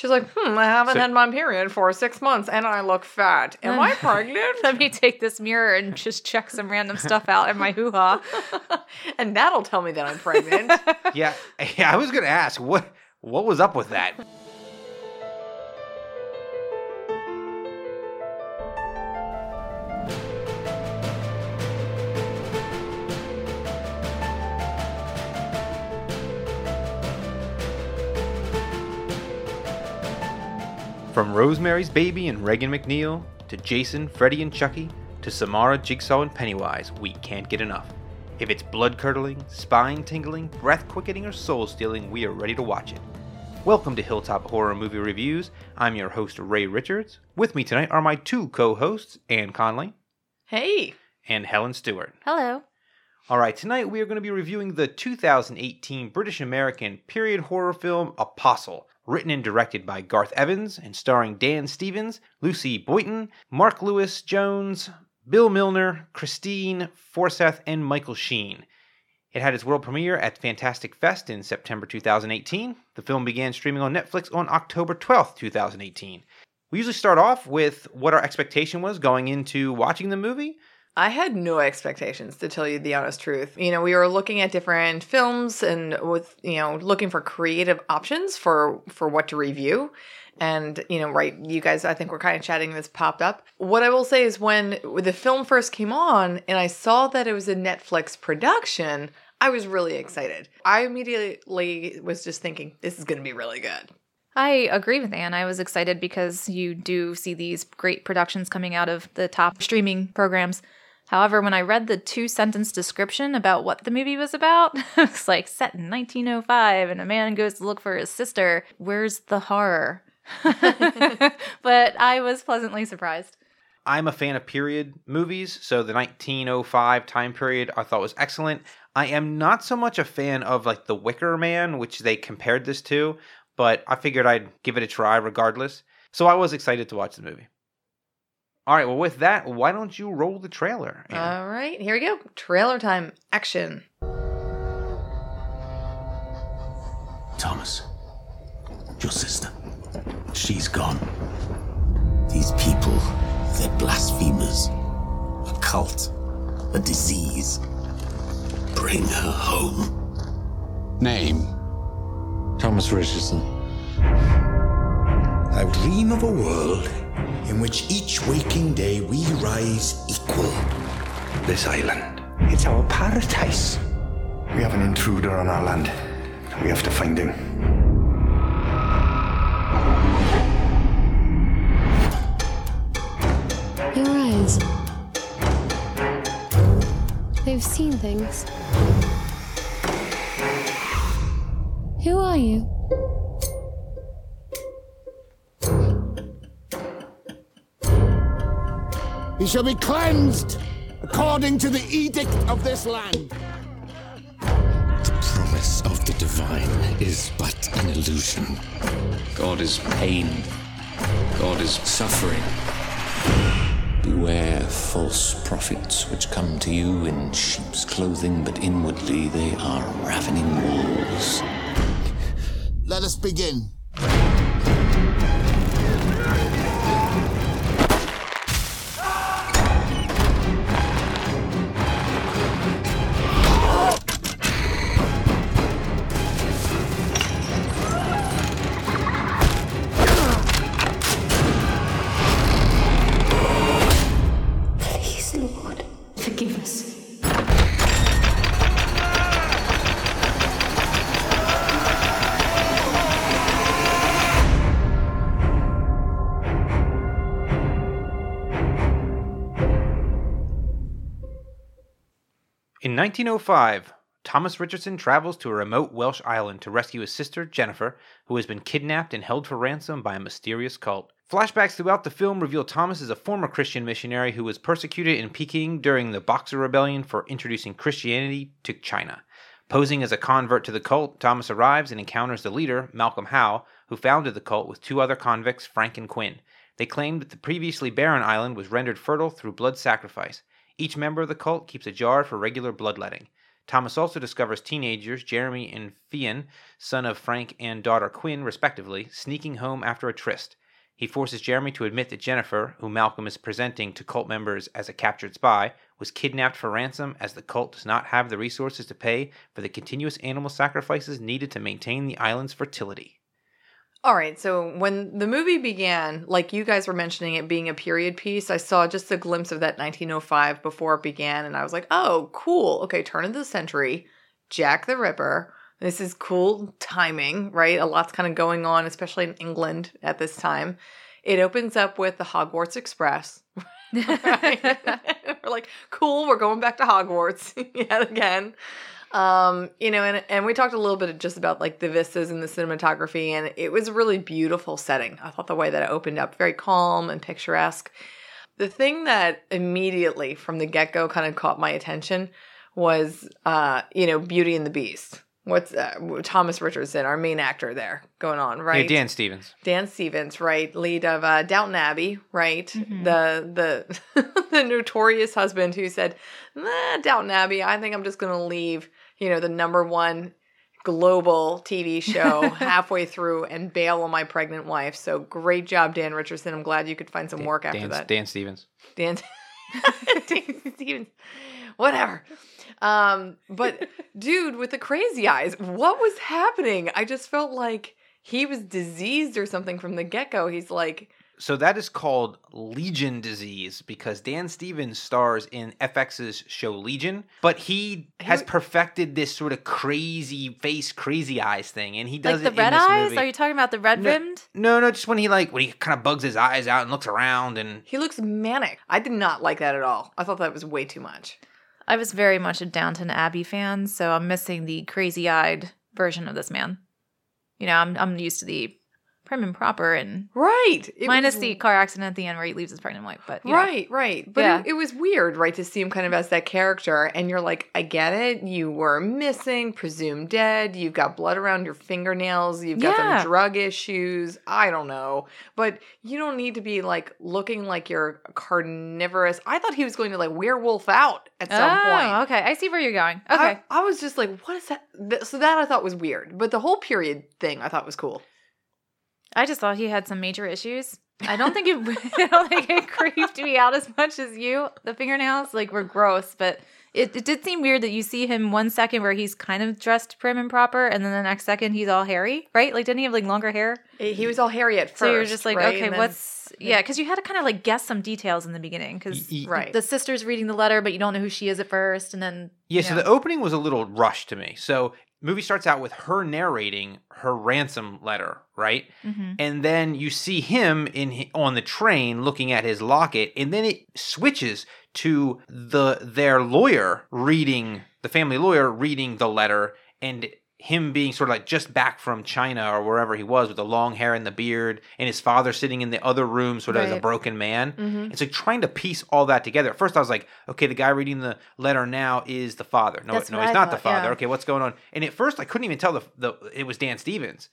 She's like, hmm, I haven't So- had my period for six months and I look fat. Am I pregnant? Let me take this mirror and just check some random stuff out in my hoo ha. and that'll tell me that I'm pregnant. Yeah, I was gonna ask what what was up with that. From Rosemary's Baby and Regan MacNeil to Jason, Freddy, and Chucky to Samara, Jigsaw, and Pennywise, we can't get enough. If it's blood curdling, spine tingling, breath quickening, or soul stealing, we are ready to watch it. Welcome to Hilltop Horror Movie Reviews. I'm your host, Ray Richards. With me tonight are my two co hosts, Anne Conley hey. and Helen Stewart. Hello. All right, tonight we are going to be reviewing the 2018 British American period horror film Apostle, written and directed by Gareth Evans and starring Dan Stevens, Lucy Boynton, Mark Lewis Jones, Bill Milner, Kristine Froseth, and Michael Sheen. It had its world premiere at Fantastic Fest in September 2018. The film began streaming on Netflix on October 12th, 2018. We usually start off with what our expectation was going into watching the movie. I had no expectations to tell you the honest truth. You know, we were looking at different films and with, you know, looking for creative options for for what to review. And, you know, right, you guys I think we're kind of chatting this popped up. What I will say is when the film first came on and I saw that it was a Netflix production, I was really excited. I immediately was just thinking this is going to be really good. I agree with Anne. I was excited because you do see these great productions coming out of the top streaming programs. However, when I read the two sentence description about what the movie was about, it's like set in 1905 and a man goes to look for his sister. Where's the horror? but I was pleasantly surprised. I'm a fan of period movies, so the 1905 time period I thought was excellent. I am not so much a fan of like The Wicker Man, which they compared this to, but I figured I'd give it a try regardless. So I was excited to watch the movie. All right, well, with that, why don't you roll the trailer? Anne? All right, here we go. Trailer time. Action. Thomas, your sister, she's gone. These people, they're blasphemers. A cult, a disease. Bring her home. Name Thomas Richardson. I dream of a world in which each waking day we rise equal. This island, it's our paradise. We have an intruder on our land. We have to find him. Your eyes. They've seen things. Who are you? He shall be cleansed according to the edict of this land. The promise of the divine is but an illusion. God is pain. God is suffering. Beware false prophets which come to you in sheep's clothing, but inwardly they are ravening wolves. Let us begin. 1905, Thomas Richardson travels to a remote Welsh island to rescue his sister, Jennifer, who has been kidnapped and held for ransom by a mysterious cult. Flashbacks throughout the film reveal Thomas is a former Christian missionary who was persecuted in Peking during the Boxer Rebellion for introducing Christianity to China. Posing as a convert to the cult, Thomas arrives and encounters the leader, Malcolm Howe, who founded the cult with two other convicts, Frank and Quinn. They claimed that the previously barren island was rendered fertile through blood sacrifice. Each member of the cult keeps a jar for regular bloodletting. Thomas also discovers teenagers Jeremy and Ffion, son of Frank and daughter Quinn, respectively, sneaking home after a tryst. He forces Jeremy to admit that Jennifer, who Malcolm is presenting to cult members as a captured spy, was kidnapped for ransom as the cult does not have the resources to pay for the continuous animal sacrifices needed to maintain the island's fertility. All right, so when the movie began, like you guys were mentioning it being a period piece, I saw just a glimpse of that 1905 before it began, and I was like, oh, cool. Okay, turn of the century, Jack the Ripper. This is cool timing, right? A lot's kind of going on, especially in England at this time. It opens up with the Hogwarts Express. We're like, cool, we're going back to Hogwarts yet again. Um, you know, and and we talked a little bit just about like the vistas and the cinematography, and it was a really beautiful setting. I thought the way that it opened up, very calm and picturesque. The thing that immediately from the get go kind of caught my attention was, uh, you know, Beauty and the Beast. What's uh, Thomas Richardson, our main actor there, going on, right? Yeah, Dan Stevens. Dan Stevens, right, lead of uh, Downton Abbey, right? Mhm. The the the notorious husband who said, nah, "Downton Abbey, I think I'm just going to leave." You know, the number one global TV show halfway through and bail on my pregnant wife. So great job, Dan Richardson. I'm glad you could find some work after Dan, that. Dan Stevens. Dan, Dan Stevens, whatever. Um, but dude, with the crazy eyes, what was happening? I just felt like he was diseased or something from the get go. He's like, So that is called Legion disease because Dan Stevens stars in FX's show Legion, but he has perfected this sort of crazy face, crazy eyes thing, and he does like the it red in this eyes? movie. Are you talking about the red No. rimmed? No, no, just when he like when he kind of bugs his eyes out and looks around and he looks manic. I did not like that at all. I thought that was way too much. I was very much a Downton Abbey fan, so I'm missing the crazy eyed version of this man. You know, I'm I'm used to the prim and proper and Right. It minus was- the car accident at the end where he leaves his pregnant wife. But you know. Right, right. But Yeah. it, it was weird, right, to see him kind of as that character. And you're like, I get it. You were missing, presumed dead. You've got blood around your fingernails. You've got Yeah. some drug issues. I don't know. But you don't need to be like looking like you're carnivorous. I thought he was going to like werewolf out at some oh, point. okay. I see where you're going. Okay. I, I was just like, what is that? So that I thought was weird. But the whole period thing I thought was cool. I just thought he had some major issues. I don't think it. I don't think it creeped me out as much as you. The fingernails like were gross, but it, it did seem weird that you see him one second where he's kind of dressed prim and proper, and then the next second he's all hairy, right? Like, didn't he have like longer hair? He was all hairy at first. so you're just like, right? okay, And then- what's yeah? Because you had to kind of like guess some details in the beginning because Y- y- Right. the sister's reading the letter, but you don't know who she is at first, and then Yeah, so Yeah. the opening was a little rushed to me. So movie starts out with her narrating her ransom letter, right? Mhm. And then you see him in on the train looking at his locket, and then it switches to the their lawyer reading the family lawyer reading the letter, and him being sort of like just back from China or wherever he was with the long hair and the beard, and his father sitting in the other room, sort of as a broken man. Mhm. It's like trying to piece all that together. At first, I was like, okay, the guy reading the letter now is the father. No, That's no, he's I not the father. yeah. Okay, what's going on? And at first, I couldn't even tell the, the it was Dan Stevens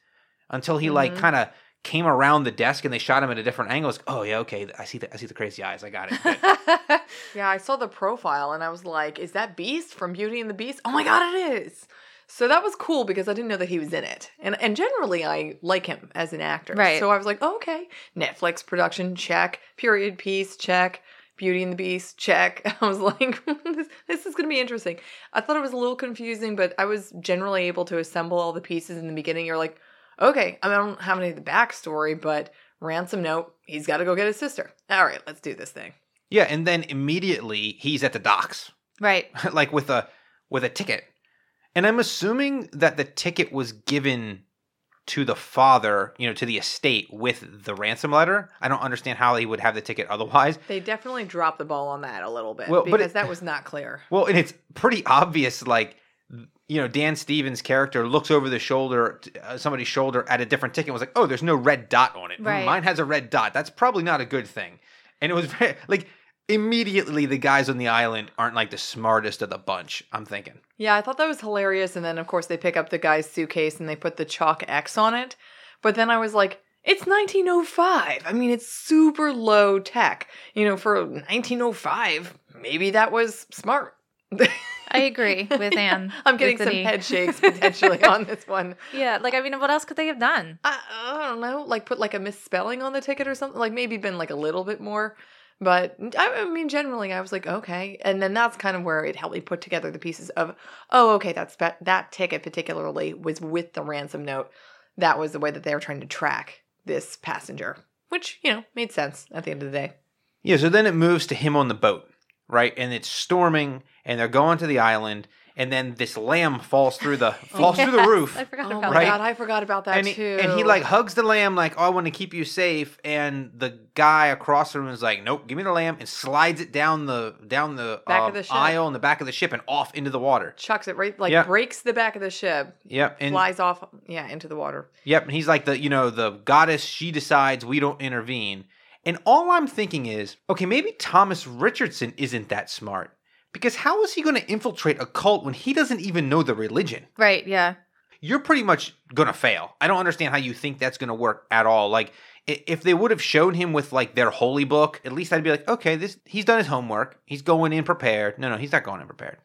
until he like Mhm. kind of came around the desk and they shot him at a different angle. It's, like, oh yeah, okay, I see the I see the crazy eyes. I got it. Yeah, I saw the profile and I was like, is that Beast from Beauty and the Beast? Oh my god, it is. So that was cool because I didn't know that he was in it. And and generally I like him as an actor. Right. So I was like, oh, okay. Netflix production, check. Period piece, check. Beauty and the Beast, check. I was like, this, this is going to be interesting. I thought it was a little confusing, but I was generally able to assemble all the pieces in the beginning. You're like, okay, I, mean, I don't have any of the backstory, but ransom note, he's got to go get his sister. All right, let's do this thing. yeah, and then immediately he's at the docks, right. like with a with a ticket. And I'm assuming that the ticket was given to the father, you know, to the estate with the ransom letter. I don't understand how he would have the ticket otherwise. They definitely dropped the ball on that a little bit Well, but because it- that was not clear. Well, and it's pretty obvious, like, you know, Dan Stevens' character looks over the shoulder, uh, somebody's shoulder at a different ticket and was like, oh, there's no red dot on it. Right. Mine has a red dot. That's probably not a good thing. And it was very, like, immediately the guys on the island aren't like the smartest of the bunch, I'm thinking. Yeah, I thought that was hilarious. And then, of course, they pick up the guy's suitcase and they put the chalk X on it. But then I was like, it's 1905. I mean, it's super low tech. You know, for 1905, maybe that was smart. I agree with Anne. I'm getting some knee. head shakes potentially on this one. Yeah, like I mean, what else could they have done? I, I don't know, like put like a misspelling on the ticket or something. Like maybe been like a little bit more. But I, mean, generally, I was like, okay. And then that's kind of where it helped me put together the pieces of, oh, okay, that's that ticket particularly was with the ransom note. That was the way that they were trying to track this passenger, which you know made sense at the end of the day. Yeah, so then it moves to him on the boat, right? And it's storming, and they're going to the island, and then this lamb falls through the falls through the roof. I forgot Oh about my Right? god, I forgot about that and he, too. and he like hugs the lamb like, "Oh, I want to keep you safe." And the guy across the room is like, "Nope, give me the lamb," and slides it down the down the, Back uh, of the ship. aisle in the back of the ship and off into the water. chucks it right, like Yeah. breaks the back of the ship, Yep, and flies off, yeah, into the water. Yep, and he's like the you know the goddess. She decides we don't intervene. And all I'm thinking is, okay, maybe Thomas Richardson isn't that smart because how is he going to infiltrate a cult when he doesn't even know the religion? Right, yeah. You're pretty much going to fail. I don't understand how you think that's going to work at all. Like if they would have shown him with like their holy book, at least I'd be like, okay, this he's done his homework. He's going in prepared. No, no, he's not going in prepared.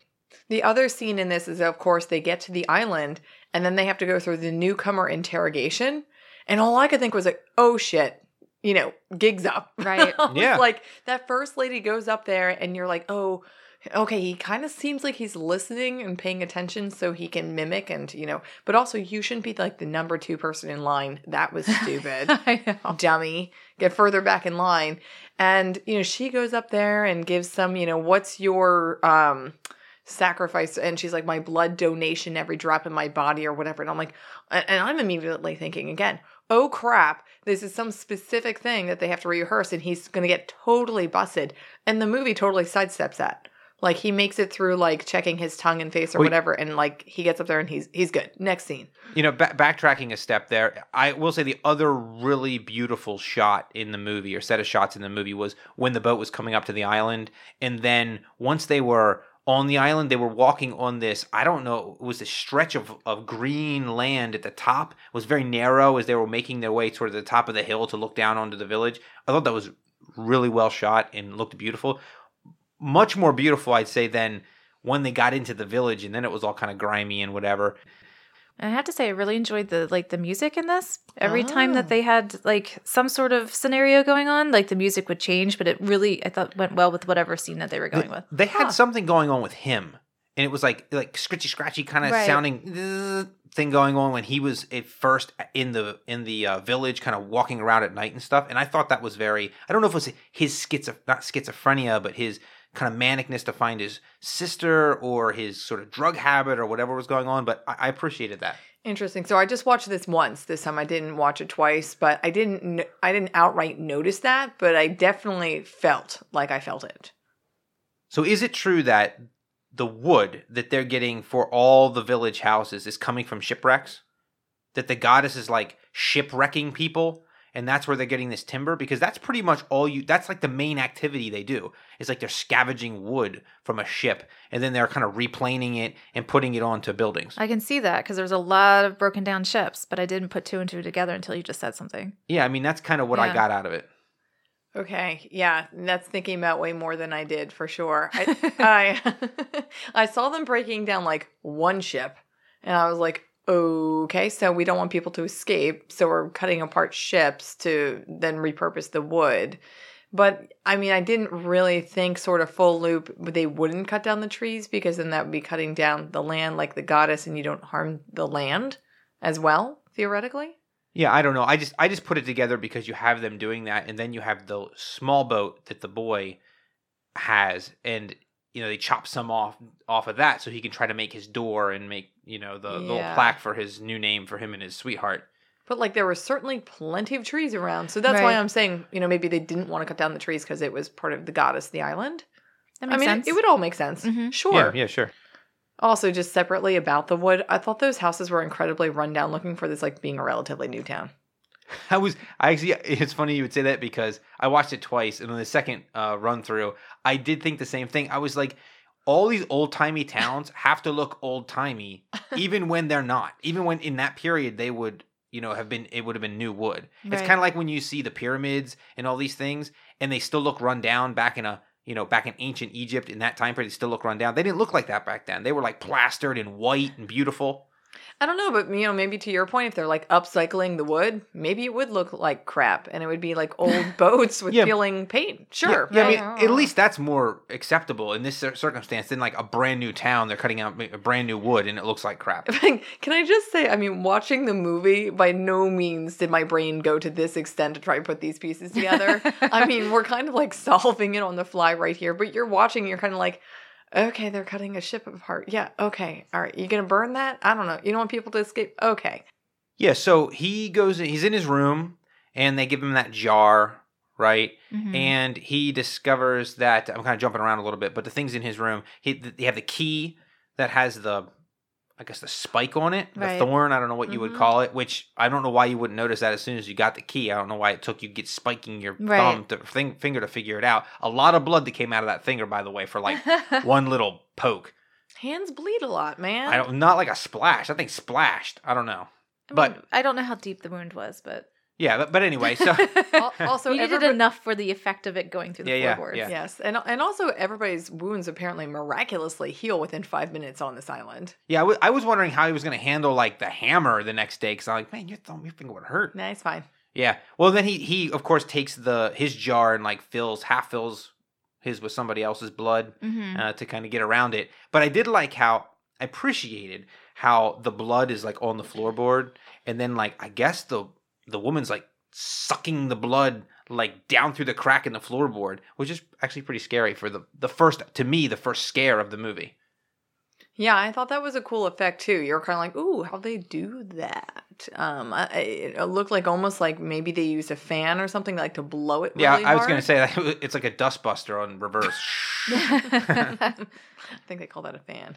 The other scene in this is, of course, they get to the island and then they have to go through the newcomer interrogation. And all I could think was like, oh shit, you know, gigs up. Right. Yeah. Like that first lady goes up there and you're like, oh, okay, he kind of seems like he's listening and paying attention so he can mimic and, you know, but also you shouldn't be like the number two person in line. That was stupid. I know. dummy. Get further back in line. And you know she goes up there and gives some you know what's your um sacrifice? And she's like my blood donation every drop in my body or whatever. And i'm like and and i'm immediately thinking again oh crap. This is some specific thing that they have to rehearse and he's going to get totally busted. And the movie totally sidesteps that like he makes it through like checking his tongue and face or Wait. whatever and like he gets up there and he's he's good next scene You know, ba- backtracking a step there, I will say the other really beautiful shot in the movie or set of shots in the movie was when the boat was coming up to the island. And then once they were on the island, they were walking on this, I don't know, it was a stretch of, of green land at the top. It was very narrow as they were making their way toward the top of the hill to look down onto the village. I thought that was really well shot and looked beautiful. Much more beautiful, I'd say, than when they got into the village and then it was all kind of grimy and whatever. And I have to say, I really enjoyed the like the music in this. Every time Oh. that they had like some sort of scenario going on, like the music would change, but it really I thought went well with whatever scene that they were going with. They had something going on with him, and it was like like scritchy scratchy kind of Right. sounding thing going on when he was at first in the in the uh, village, kind of walking around at night and stuff. And I thought that was very. I don't know if it was his schizo not schizophrenia, but his kind of manicness to find his sister or his sort of drug habit or whatever was going on. But I, I appreciated that. Interesting. So I just watched this once. This time I didn't watch it twice, but I didn't. I didn't outright notice that, but I definitely felt like I felt it. So is it true that the wood that they're getting for all the village houses is coming from shipwrecks? That the goddess is like shipwrecking people and that's where they're getting this timber because that's pretty much all you that's like the main activity they do. It's like they're scavenging wood from a ship and then they're kind of replaning it and putting it onto buildings. I can see that because there's a lot of broken down ships, but I didn't put two and two together until you just said something. Yeah, I mean that's kind of what I got out of it. Okay, yeah, that's thinking about way more than I did for sure. I I, I saw them breaking down like one ship, and I was like, okay, so we don't want people to escape, so we're cutting apart ships to then repurpose the wood. But I mean, I didn't really think sort of full loop they wouldn't cut down the trees because then that would be cutting down the land like the goddess, and you don't harm the land as well theoretically. Yeah, I don't know. I just I just put it together because you have them doing that, and then you have the small boat that the boy has, and you know they chop some off off of that so he can try to make his door and make you know the little plaque for his new name for him and his sweetheart. But like there were certainly plenty of trees around. So that's why I'm saying, you know, maybe they didn't want to cut down the trees because it was part of the goddess, the island. That I mean, sense. It, it would all make sense. Mhm. Sure. Yeah, yeah, sure. Also, just separately about the wood, I thought those houses were incredibly rundown looking for this like being a relatively new town. I was I actually it's funny you would say that because I watched it twice and on the second uh, run through I did think the same thing. I was like all these old timey towns have to look old timey even when they're not. Even when in that period they would you know have been it would have been new wood. It's kind of like when you see the pyramids and all these things and they still look run down back in a you know, back in ancient Egypt in that time period, they still look run down. They didn't look like that back then. They were like plastered and white and beautiful. I don't know, but you know, maybe to your point, if they're like upcycling the wood, maybe it would look like crap, and it would be like old boats with Yeah. peeling paint. Sure, Yeah, right? I mean, at least that's more acceptable in this circumstance than like a brand new town. They're cutting out a brand new wood and it looks like crap. Can I just say, I mean, watching the movie, by no means did my brain go to this extent to try to put these pieces together. I mean, we're kind of like solving it on the fly right here, but you're watching, you're kind of like, okay, they're cutting a ship apart. Yeah, okay, all right. You gonna burn that? I don't know. You don't want people to escape? Okay. Yeah, so he goes, he's in his room and they give him that jar, right? Mhm. And he discovers that I'm kind of jumping around a little bit, but the things in his room, he they have the key that has the I guess the spike on it, the Right. thorn, I don't know what you would Mhm. call it, which I don't know why you wouldn't notice that as soon as you got the key. I don't know why it took you get spiking your Right. thumb to thing, finger to figure it out. A lot of blood that came out of that finger by the way for like one little poke. Hands bleed a lot, man. I don't not like a splash. I think splashed. I don't know. I but- mean, I don't know how deep the wound was, but Yeah, but, but anyway, so also, you needed everybody- enough for the effect of it going through the Yeah, yeah, floorboards. yeah. Yes, and and also everybody's wounds apparently miraculously heal within five minutes on this island. Yeah, I was wondering how he was going to handle like the hammer the next day because I'm like, man, your thumb, your finger would hurt. Nah, it's fine. Yeah. Well, then he he of course takes the his jar and like fills half fills his with somebody else's blood Mhm. uh, to kind of get around it. But I did like how I appreciated how the blood is like on the floorboard, and then like I guess the the woman's like sucking the blood like down through the crack in the floorboard, which is actually pretty scary for the the first to me the first scare of the movie. Yeah, I thought that was a cool effect too. You're kind of like, ooh, how they do that? Um, I, it looked like almost like maybe they used a fan or something like to blow it. Really yeah, I was gonna say that it's like a dustbuster on reverse. I think they call that a fan.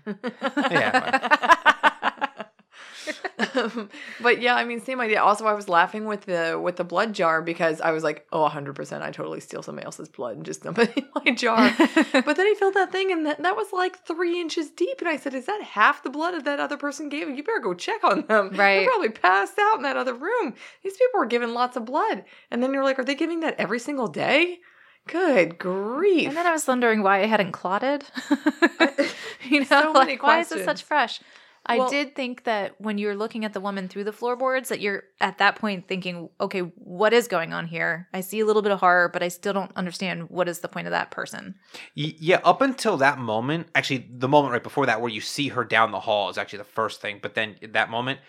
Um, but yeah, I mean, same idea. Also, I was laughing with the with the blood jar because I was like, oh, 100%, I totally steal somebody else's blood and just dump it in my jar. but then he filled that thing and that, that was like three inches deep. And I said, is that half the blood that that other person gave? You better go check on them. Right. They probably passed out in that other room. These people were giving lots of blood. And then you're like, are they giving that every single day? Good grief. And then I was wondering why it hadn't clotted. you know, So many like, why is it such fresh? I Well- did think that when you're looking at the woman through the floorboards, that you're at that point thinking, okay, what is going on here? I see a little bit of horror, but I still don't understand what is the point of that person. Yeah, up until that moment, actually, the moment right before that where you see her down the hall is actually the first thing. But then that moment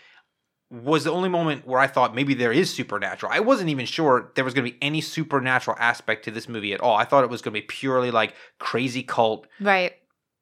was the only moment where I thought maybe there is supernatural. I wasn't even sure there was going to be any supernatural aspect to this movie at all. I thought it was going to be purely like crazy cult, Right.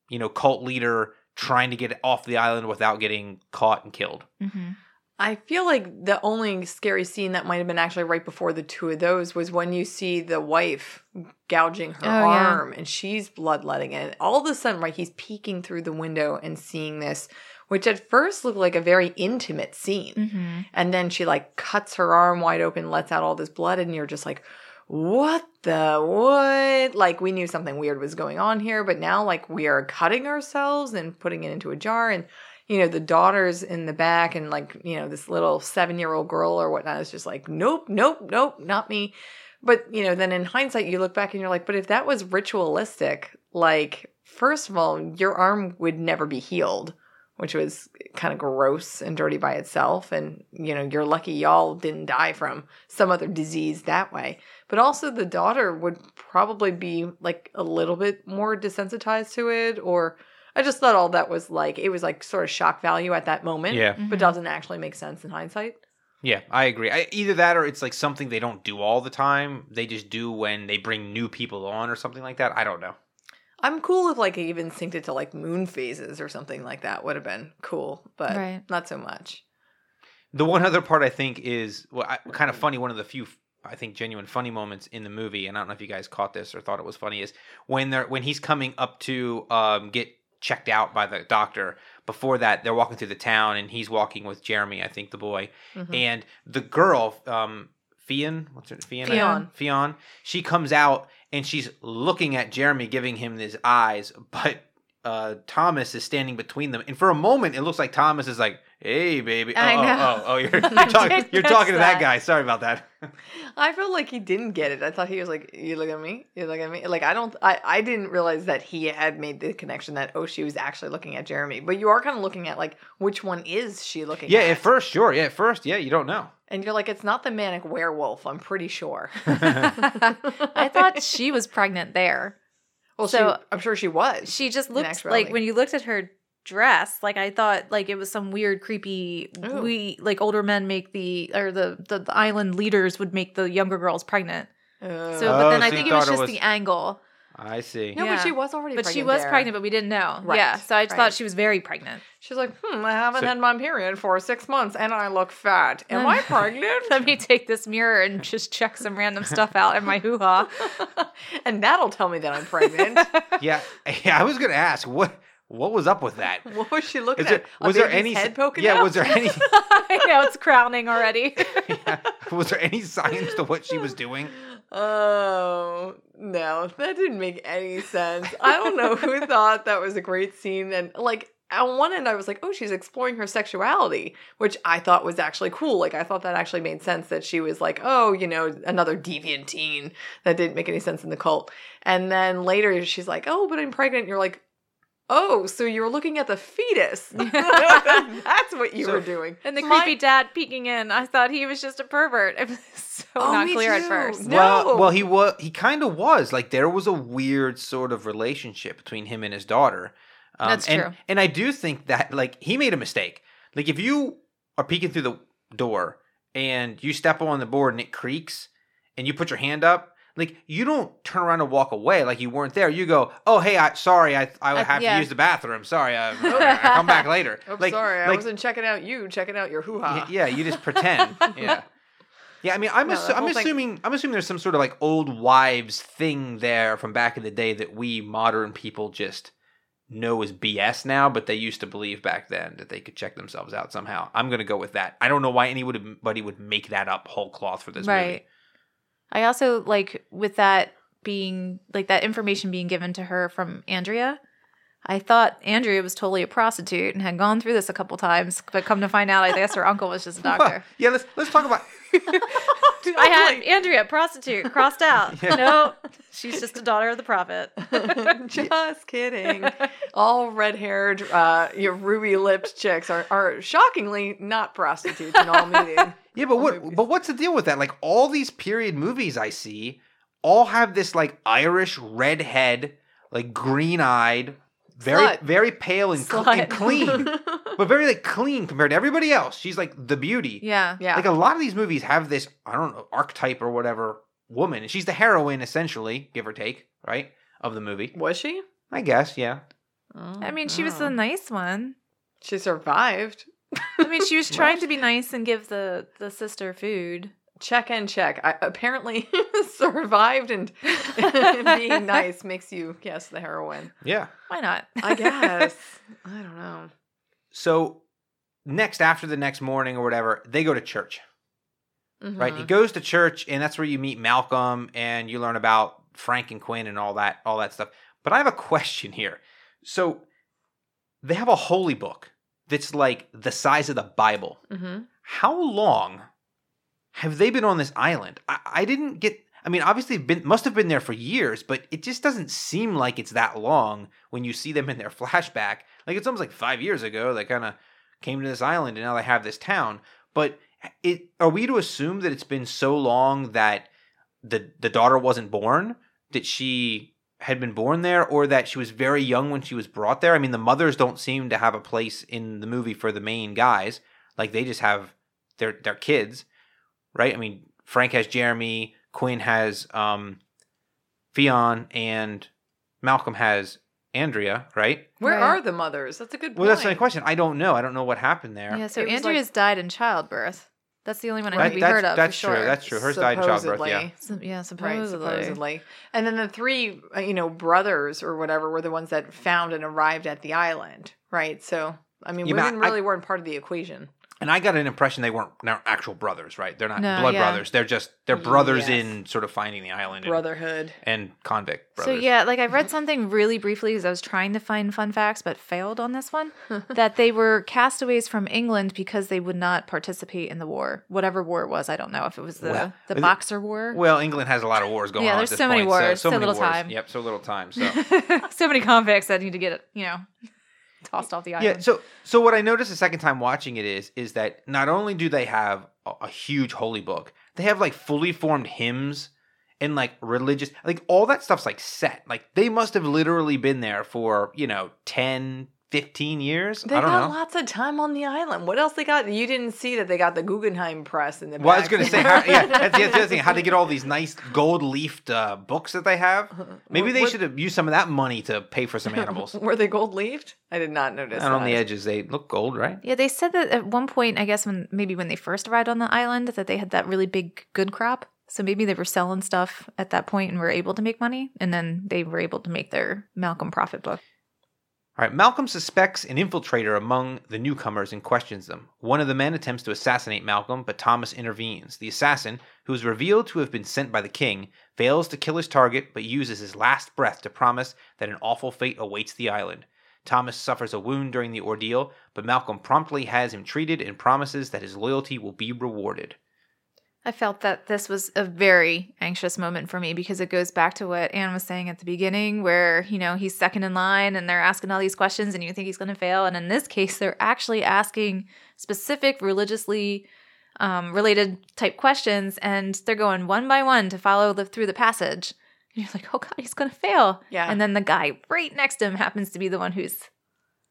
you know, cult leader trying to get off the island without getting caught and killed. hmm I feel like the only scary scene that might have been actually right before the two of those was when you see the wife gouging her Oh, yeah. arm and she's bloodletting and all of a sudden right he's peeking through the window and seeing this which at first looked like a very intimate scene hmm and then she like cuts her arm wide open lets out all this blood and you're just like what the what like we knew something weird was going on here but now like we are cutting ourselves and putting it into a jar and you know the daughter's in the back and like you know this little seven year old girl or whatnot is just like nope nope nope not me but you know then in hindsight you look back and you're like but if that was ritualistic like first of all your arm would never be healed which was kind of gross and dirty by itself. And, you know, you're lucky y'all didn't die from some other disease that way. But also, the daughter would probably be like a little bit more desensitized to it. Or I just thought all that was like, it was like sort of shock value at that moment. Yeah. But mm-hmm. doesn't actually make sense in hindsight. Yeah, I agree. I, either that or it's like something they don't do all the time. They just do when they bring new people on or something like that. I don't know. I'm cool if like I even synced it to like moon phases or something like that would have been cool, but Right. not so much. The one other part I think is well, I, kind of funny. One of the few, I think, genuine funny moments in the movie, and I don't know if you guys caught this or thought it was funny, is when they're when he's coming up to um, get checked out by the doctor. Before that, they're walking through the town, and he's walking with Jeremy, I think, the boy, Mhm. and the girl, um, Ffion, what's her Ffion? Ffion. Ffion. She comes out and she's looking at Jeremy, giving him his eyes, but uh, Thomas is standing between them, and for a moment, it looks like Thomas is like, Hey, baby. I oh, know. Oh, oh, oh, you're, you're I talking. You're catch talking to that that. guy. Sorry about that. I felt like he didn't get it. I thought he was like, "You look at me, you look at me." Like I don't, I, I didn't realize that he had made the connection that oh, she was actually looking at Jeremy. But you are kind of looking at like which one is she looking yeah, at? at first, sure. Yeah, at first, yeah, you don't know. and you're like, it's not the manic werewolf. I'm pretty sure. I thought she was pregnant there. Well, So- she, I'm sure she was. She just looked like when you looked at her dress, like I thought like it was some weird creepy Ooh. we like older men make the or the, the the island leaders would make the younger girls pregnant. Uh, So but then Oh, I so think it was thought it just was- the angle. I see. no, yeah. but she was already. But pregnant she was there. pregnant, but we didn't know. Right, Yeah. So I just right. thought she was very pregnant. She's like, hmm, I haven't So- had my period for six months, and I look fat. Am I pregnant? Let me take this mirror and just check some random stuff out in my hoo ha. and that'll tell me that I'm pregnant. Yeah, yeah. I was gonna ask what what was up with that. what was she looking there, at? A was there any head poking Yeah, out? was there any I know it's crowning already. was there any science to what she was doing? Oh no, that didn't make any sense. I don't know who thought that was a great scene. And like on one end, I was like, oh, she's exploring her sexuality, which I thought was actually cool. Like I thought that actually made sense that she was like, oh, you know, another deviant teen that didn't make any sense in the cult. And then later, she's like, oh, but I'm pregnant. And you're like. Oh, so you're looking at the fetus. That's what you So- were doing. And the My- creepy dad peeking in, I thought he was just a pervert. It was so Oh, not me clear at too. first. No. Well, well, he was. He kind of was. Like there was a weird sort of relationship between him and his daughter. Um, That's and, true. And I do think that like he made a mistake. Like if you are peeking through the door and you step on the board and it creaks, and you put your hand up. Like you don't turn around and walk away like you weren't there. You go, "Oh, hey, I sorry, I I have yeah. to use the bathroom. Sorry, I, I come back later." Oh, like, sorry, I wasn't checking out you, checking out your hoo ha. Yeah, you just pretend. yeah. Yeah, I mean, I'm, No, assu- I'm whole thing- assuming I'm assuming there's some sort of like old wives thing there from back in the day that we modern people just know is BS now, but they used to believe back then that they could check themselves out somehow. I'm gonna go with that. I don't know why anybody would make that up whole cloth for this right. movie. I also like with that being like that information being given to her from Andrea. I thought Andrea was totally a prostitute and had gone through this a couple times, but come to find out, I guess her uncle was just a doctor. yeah, let's let's talk about I had Andrea, prostitute, crossed out. No, she's just a daughter of the prophet. Just kidding. All red haired, uh, your ruby lipped chicks are, are shockingly not prostitutes in all meeting. Yeah, but what but what's the deal with that? Like all these period movies I see all have this like Irish redhead, like green-eyed, very Slut. very pale and, cl- and clean. But very like clean compared to everybody else. She's like the beauty. Yeah. Yeah. Like a lot of these movies have this, I don't know, archetype or whatever woman. And she's the heroine essentially, give or take, right? Of the movie. Was she? I guess, yeah. I mean, she Oh. was the nice one. She survived. I mean, she was trying to be nice and give the the sister food. Check and check. I apparently survived and, and being nice makes you, yes, the heroine. Yeah. Why not? I guess. I don't know. So next after the next morning or whatever, they go to church. right? He Mhm. goes to church, and that's where you meet Malcolm, and you learn about Frank and Quinn and all that, all that stuff. But I have a question here. So they have a holy book that's like the size of the Bible. Mhm. How long have they been on this island? I, I didn't get. I mean, obviously, been must have been there for years, but it just doesn't seem like it's that long when you see them in their flashback. Like it's almost like five years ago they kind of came to this island, and now they have this town. But it are we to assume that it's been so long that the the daughter wasn't born that she had been born there or that she was very young when she was brought there i mean the mothers don't seem to have a place in the movie for the main guys like they just have their their kids right i mean frank has jeremy quinn has um Ffion and malcolm has andrea right Where Right. are the mothers? That's a good point. well that's my question i don't know i don't know what happened there Yeah, so It was like- Andrea's died in childbirth. That's the only one I That- think we that's, heard of that's for true sure. that's true hers died in childbirth yeah Supposedly. So- yeah, Right, supposedly. supposedly. And then the three, uh, you know, brothers or whatever were the ones that found and arrived at the island, right? So, I mean, Yeah, but women I- really weren't part of the equation. And I got an impression they weren't not actual brothers, right? They're not No, blood yeah. brothers. They're just they're brothers Yes. in sort of finding the island Brotherhood. and convict brothers. So yeah, like I read something really briefly because I was trying to find fun facts but failed on this one that they were castaways from England because they would not participate in the war, whatever war it was. I don't know if it was the Well, the is it- Boxer War. Well, England has a lot of wars going Yeah, on. there's at this so many point, wars, so, so many little wars. time. Yep, so little time. So so many convicts that need to get you know tossed off the island. yeah, so so what I noticed the second time watching it is is that not only do they have a, a huge holy book, they have like fully formed hymns and like religious like all that stuff's like set. Like they must have literally been there for, you know, 10, 15 years. They I don't got know. lots of time on the island. What else they got? You didn't see that they got the Guggenheim Press in the Well, I was going to say, how, yeah, that's the other thing. How to get all these nice gold leafed uh, books that they have? Maybe they What- should have used some of that money to pay for some animals. Were they gold leafed? I did not notice. and on the edges, they look gold, right? Yeah, they said that at one point, I guess when maybe when they first arrived on the island, that they had that really big good crop. So maybe they were selling stuff at that point and were able to make money, and then they were able to make their Malcolm Profit book. All right, Malcolm suspects an infiltrator among the newcomers and questions them. One of the men attempts to assassinate Malcolm, but Thomas intervenes. The assassin, who is revealed to have been sent by the king, fails to kill his target but uses his last breath to promise that an awful fate awaits the island. Thomas suffers a wound during the ordeal, but Malcolm promptly has him treated and promises that his loyalty will be rewarded. I felt that this was a very anxious moment for me because it goes back to what Anne was saying at the beginning, where, you know, he's second in line and they're asking all these questions and you think he's going to fail. And in this case, they're actually asking specific religiously um, related type questions and they're going one by one to follow the, through the passage. And you're like, oh God, he's going to fail. Yeah. And then the guy right next to him happens to be the one who's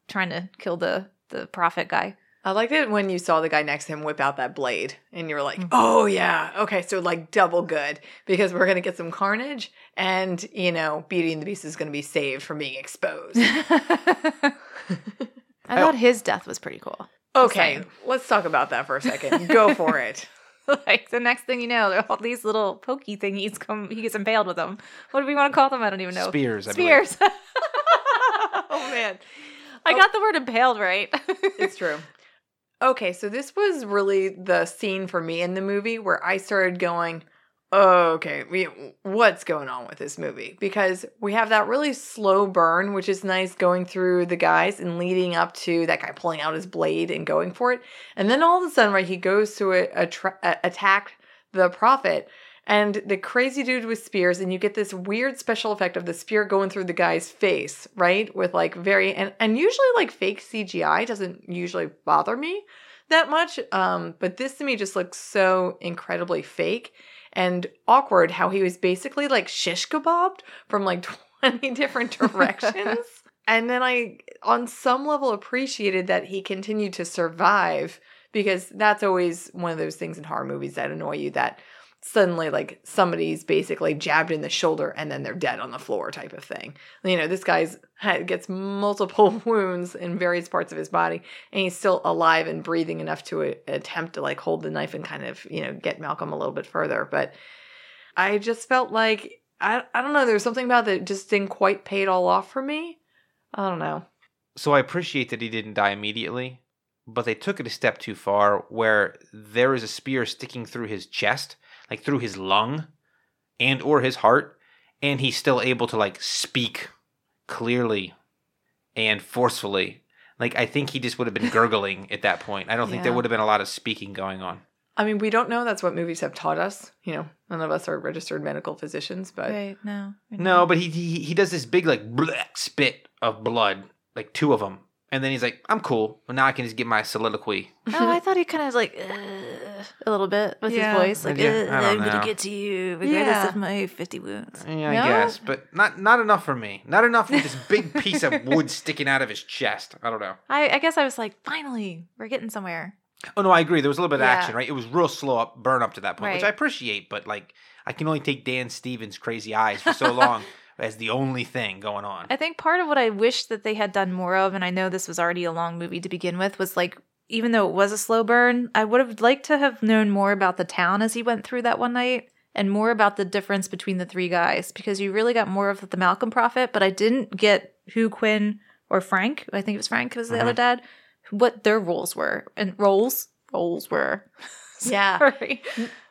trying to kill the, the prophet guy. I liked it when you saw the guy next to him whip out that blade, and you were like, mm-hmm. "Oh yeah, okay." So like double good because we're gonna get some carnage, and you know, Beauty and the Beast is gonna be saved from being exposed. I thought his death was pretty cool. okay, saying. let's talk about that for a second. Go for it. like the next thing you know, there are all these little pokey thingies come. He gets impaled with them. What do we want to call them? I don't even know. Spears, I believe. Spears. oh man, I oh. got the word impaled right. it's true. Okay, so this was really the scene for me in the movie where I started going, oh, okay, we, what's going on with this movie? Because we have that really slow burn, which is nice going through the guys and leading up to that guy pulling out his blade and going for it. And then all of a sudden, right, he goes to a, a tra- attack the prophet and the crazy dude with spears and you get this weird special effect of the spear going through the guy's face right? With like very and, and usually like fake cgi doesn't usually bother me that much um but this to me just looks so incredibly fake and awkward how he was basically like shish kebabbed from like 20 different directions. And then i on some level appreciated that he continued to survive because that's always one of those things in horror movies that annoy you that suddenly like somebody's basically jabbed in the shoulder and then they're dead on the floor type of thing. You know, this guy's gets multiple wounds in various parts of his body and he's still alive and breathing enough to a, attempt to like hold the knife and kind of, you know, get Malcolm a little bit further, but I just felt like I I don't know, there's something about that just didn't quite pay it all off for me. I don't know. So I appreciate that he didn't die immediately, but they took it a step too far where there is a spear sticking through his chest, like through his lung and or his heart, and he's still able to like speak clearly and forcefully. Like I think he just would have been gurgling at that point. I don't think there would have been a lot of speaking going on. I mean, we don't know that's what movies have taught us. You know, none of us are registered medical physicians, but Right, no. No, but he he, he does this big like bleh, spit of blood, like two of them, and then he's like, "I'm cool, but now I can just get my soliloquy." Oh, I thought he kind of like uh, a little bit with Yeah. his voice, like Yeah, I "Uh, don't I'm gonna get to you regardless Yeah. of my fifty wounds. Yeah, I No? guess, but not not enough for me. Not enough with this big piece of wood sticking out of his chest. I don't know. I, I guess I was like, finally, we're getting somewhere. Oh no, I agree. There was a little bit of Yeah. action, right? It was real slow up, burn up to that point, which I appreciate. But like, I can only take Dan Stevens' crazy eyes for so long as the only thing going on. I think part of what I wish that they had done more of, and I know this was already a long movie to begin with, was like even though it was a slow burn, I would have liked to have known more about the town as he went through that one night and more about the difference between the three guys because you really got more of the Malcolm Prophet, but I didn't get who Quinn or Frank, I think it was Frank who was the other mm-hmm. dad, what their roles were and roles roles were. Yeah.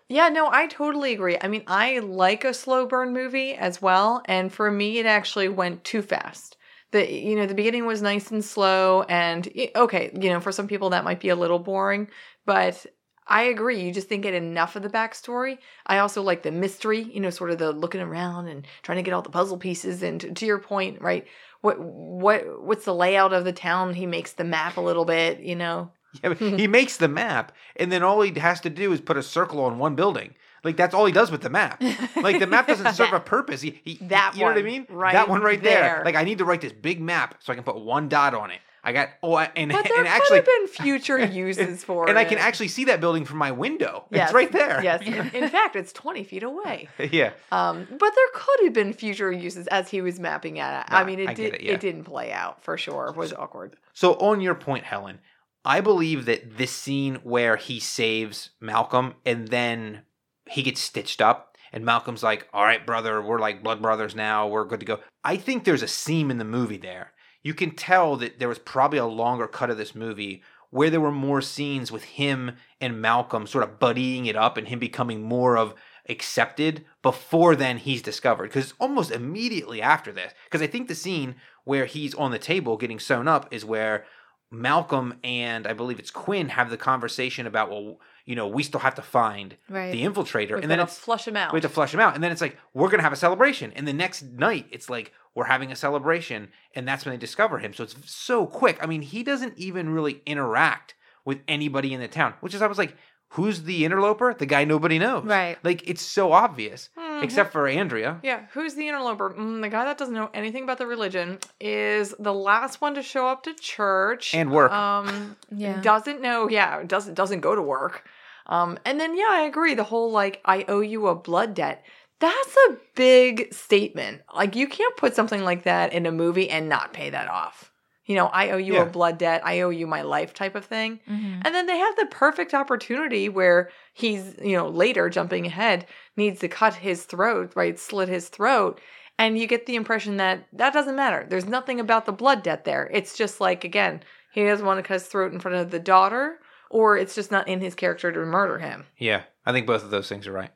Yeah, no, I totally agree. I mean, I like a slow burn movie as well, and for me, it actually went too fast. The you know the beginning was nice and slow, and okay, you know for some people that might be a little boring, but I agree. You just didn't get enough of the backstory. I also like the mystery, you know, sort of the looking around and trying to get all the puzzle pieces. And to, to your point, right? What what what's the layout of the town? He makes the map a little bit, you know. Yeah, he makes the map, and then all he has to do is put a circle on one building. Like that's all he does with the map. Like the map doesn't serve a purpose. He, he That you know what I one, mean? right that one right there. there. Like I need to write this big map so I can put one dot on it. I got oh, and But there and could actually have been future uses for it. and it. I can actually see that building from my window. Yes. It's right there. Yes. In, in fact, it's 20 feet away. yeah. Um, but there could have been future uses as he was mapping it. I mean, it I did. it, yeah. didn't play out for sure. It was awkward. So on your point, Helen, I believe that this scene where he saves Malcolm and then he gets stitched up and Malcolm's like, "All right, brother, we're like blood brothers now. We're good to go." I think there's a seam in the movie there. You can tell that there was probably a longer cut of this movie where there were more scenes with him and Malcolm sort of buddying it up and him becoming more of accepted before then he's discovered because almost immediately after this because i think the scene where he's on the table getting sewn up is where malcolm and i believe it's quinn have the conversation about well you know we still have to find Right. the infiltrator We've and then it's flush him out. we have to flush him out and then it's like we're gonna have a celebration and the next night it's like we're having a celebration and that's when they discover him so it's so quick i mean he doesn't even really interact with anybody in the town which is i was like who's the interloper the guy nobody knows Right. like it's so obvious Mhm. except for andrea Yeah, who's the interloper? Mm, the guy that doesn't know anything about the religion is the last one to show up to church And work. Um, Yeah. doesn't know. Yeah, doesn't doesn't go to work. Um, and then yeah, I agree. The whole like I owe you a blood debt. That's a big statement. Like you can't put something like that in a movie and not pay that off. You know, I owe you Yeah. a blood debt. I owe you my life type of thing. Mhm. And then they have the perfect opportunity where he's, you know, later jumping ahead, needs to cut his throat, right? Slit his throat. And you get the impression that that doesn't matter. There's nothing about the blood debt there. It's just like, again, he doesn't want to cut his throat in front of the daughter, or it's just not in his character to murder him. yeah i think both of those things are right.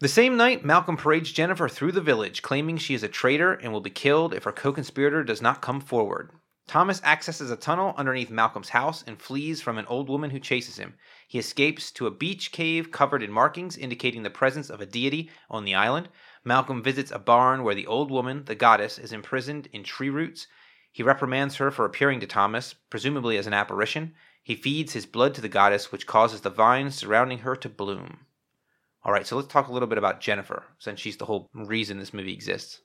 The same night malcolm parades jennifer through the village claiming she is a traitor and will be killed if her co-conspirator does not come forward. Thomas accesses a tunnel underneath malcolm's house and flees from an old woman who chases him. He escapes to a beach cave covered in markings indicating the presence of a deity on the island. Malcolm visits a barn where the old woman the goddess is imprisoned in tree roots. He reprimands her for appearing to thomas presumably as an apparition he feeds his blood to the goddess, which causes the vines surrounding her to bloom. All right, so let's talk a little bit about Jennifer, since she's the whole reason this movie exists.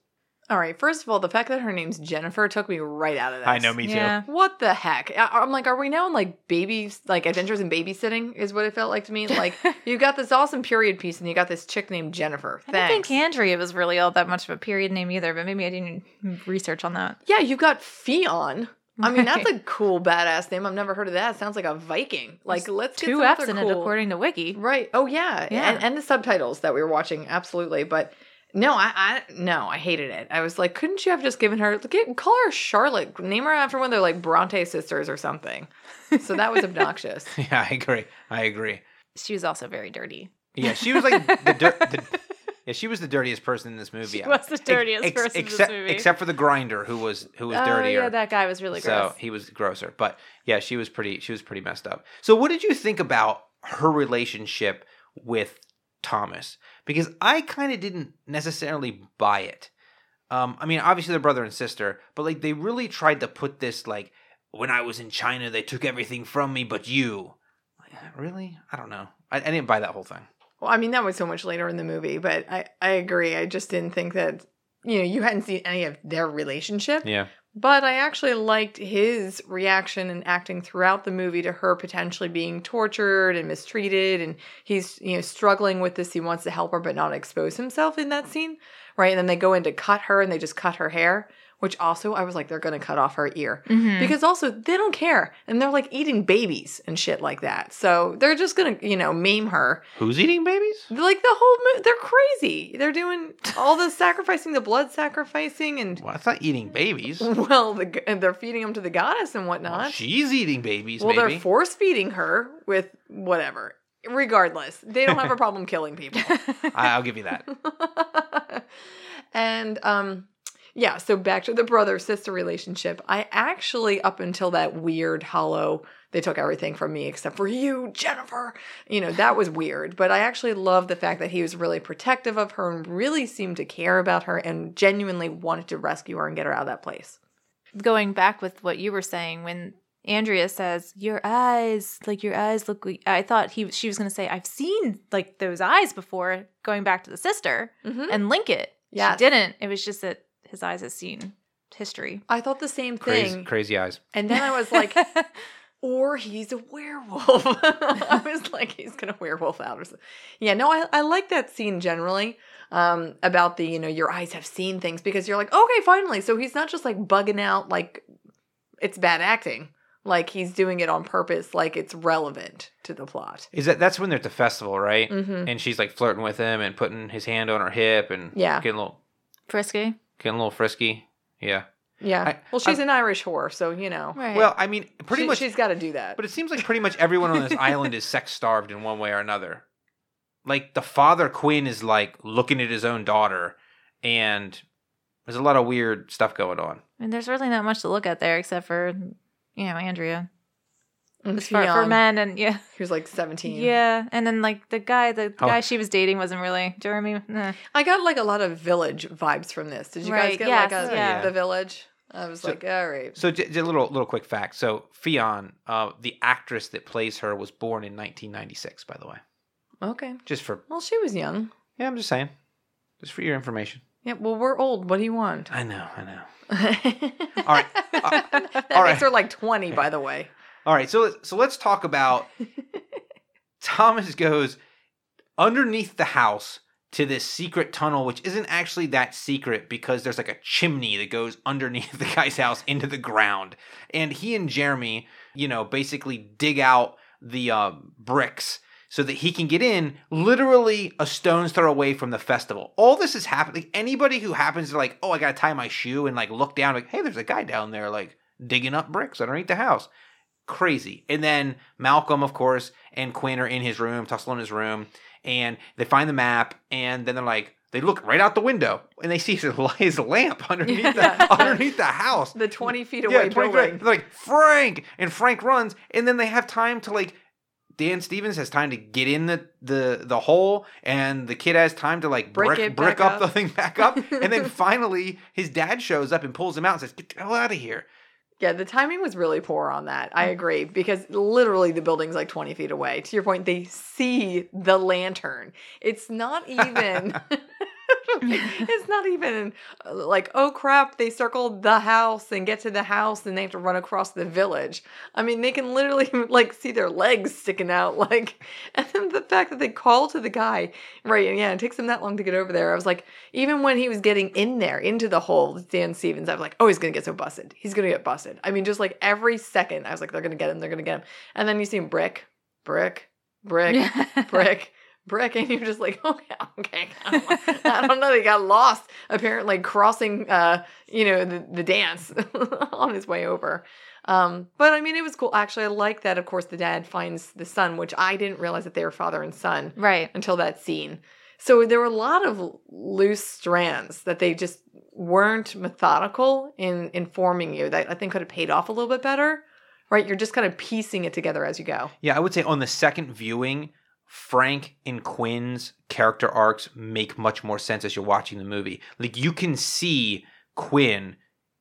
All right, first of all, the fact that her name's Jennifer took me right out of this. I know, me too. What the heck? I- I'm like, are we now in like babies, like adventures in babysitting? Is what it felt like to me. Like, you got this awesome period piece, and you got this chick named Jennifer. I don't Thanks. think Andrea was really all that much of a period name either, but maybe I didn't research on that. Yeah, you got Ffion. I mean, that's a cool badass name. I've never heard of that. Sounds like a Viking. Like, let's get Two F's other in it according to Wiki. Right. Oh yeah. Yeah. And, and the subtitles that we were watching, absolutely. But no, I, I no, I hated it. I was like, couldn't you have just given her get, call her Charlotte? Name her after one of their like Bronte sisters or something. So that was obnoxious. Yeah, I agree. I agree. She was also very dirty. Yeah, she was like the, dir- the yeah, she was the dirtiest person in this movie. She was the dirtiest person in this except, movie. except for the grinder, who was who was oh dirtier. yeah, that guy was really gross. So he was grosser. But yeah, she was pretty she was pretty messed up. So what did you think about her relationship with Thomas? Because I kind of didn't necessarily buy it. Um, I mean, obviously they're brother and sister, but like they really tried to put this like when I was in China, they took everything from me but you. Like, really? I don't know. I, I didn't buy that whole thing. Well, I mean, that was so much later in the movie, but I, I agree. I just didn't think that, you know, you hadn't seen any of their relationship. Yeah. But I actually liked his reaction and acting throughout the movie to her potentially being tortured and mistreated. And he's, you know, struggling with this. He wants to help her, but not expose himself in that scene. Right. And then they go in to cut her and they just cut her hair, which also I was like, they're gonna cut off her ear because also they don't care and they're like eating babies and shit like that. So they're just gonna you know maim her. Who's eating babies? Like the whole, mo- they're crazy. They're doing all the sacrificing, the blood sacrificing, and Well, it's not eating babies. well, the, and they're feeding them to the goddess and whatnot. Well, she's eating babies, Well, maybe. they're force feeding her with whatever. Regardless, they don't have a problem killing people. I'll give you that. and um yeah, so back to the brother sister relationship. I actually up until that weird hollow they took everything from me except for you, Jennifer. You know, that was weird, but I actually love the fact that he was really protective of her and really seemed to care about her and genuinely wanted to rescue her and get her out of that place. Going back with what you were saying, when Andrea says, Your eyes, like your eyes look I thought he she was gonna say, I've seen like those eyes before, going back to the sister Mhm. and link it. Yes. She didn't. It was just that his eyes had seen history. I thought the same thing. crazy eyes. And then I was like, or he's a werewolf. I was like, he's gonna werewolf out or something. Yeah, no, I, I like that scene generally. Um, about the, you know, your eyes have seen things because you're like, okay, finally. So he's not just like bugging out like it's bad acting. Like he's doing it on purpose, like it's relevant to the plot. Is that that's when they're at the festival, right? Mhm. And she's like flirting with him and putting his hand on her hip and Yeah. getting a little Frisky. Getting a little frisky. Yeah. Yeah. I- well, she's I- an Irish whore, so you know. Right. Well, I mean, pretty She- much. she's got to do that. But it seems like pretty much everyone on this island is sex starved in one way or another. Like the father Quinn is like looking at his own daughter, and there's a lot of weird stuff going on. I mean, there's really not much to look at there except for, you know, Andrea. And As far, for men and yeah. He was like 17. Yeah. And then like the guy the Oh. guy she was dating wasn't really Jeremy. Nah. I got like a lot of village vibes from this. Did you guys get yes, like a yeah. the village? I was So- like, all right. So, j- j- a little little quick fact. So, Ffion, uh, the actress that plays her, was born in 1996. By the way, Okay. just for Well, she was young. yeah, I'm just saying, just for your information. Yeah. Well, we're old. What do you want? I know, I know. All right, all right. that all makes right. her like 20, by the way. All right. So, let's- so let's talk about. Thomas goes underneath the house to this secret tunnel, which isn't actually that secret because there's like a chimney that goes underneath the guy's house into the ground. And he and Jeremy, you know, basically dig out the uh, bricks so that he can get in literally a stone's throw away from the festival. All this is happening. Anybody who happens to like, oh, I gotta tie my shoe and like look down, like, hey, there's a guy down there like digging up bricks underneath the house. Crazy. And then Malcolm, of course, and Quinn are in his room, Tussle in his room, and they find the map, and then they're like, they look right out the window and they see his, his lamp underneath the underneath the house. The 20 feet away 20 building. feet. They're like Frank, and Frank runs, and then they have time to like. Dan Stevens has time to get in the the the hole, and the kid has time to like Brick brick brick back up the thing back up, and then finally his dad shows up and pulls him out and says, "Get the hell out of here." Yeah, the timing was really poor on that. I mm. agree because literally the building's like 20 feet away. To your point, they see the lantern. It's not even. it's not even uh, like oh crap they circled the house and get to the house and they have to run across the village. I mean they can literally like see their legs sticking out like and then the fact that they call to the guy right and yeah it takes them that long to get over there. I was like even when he was getting in there into the hole dan stevens i was like oh he's gonna get so busted. He's gonna get busted. I mean just like every second i was like they're gonna get him they're gonna get him. And then you see him brick brick brick brick brick and you're just like okay okay I don't, know. I don't know they got lost apparently crossing uh you know the, the dance on his way over. Um but i mean it was cool. Actually i like that of course the dad finds the son which i didn't realize that they were father and son Right. until that scene. So there were a lot of loose strands that they just weren't methodical in informing you that i think could have paid off a little bit better right? You're just kind of piecing it together as you go. Yeah, I would say on the second viewing, Frank and Quinn's character arcs make much more sense as you're watching the movie. Like you can see Quinn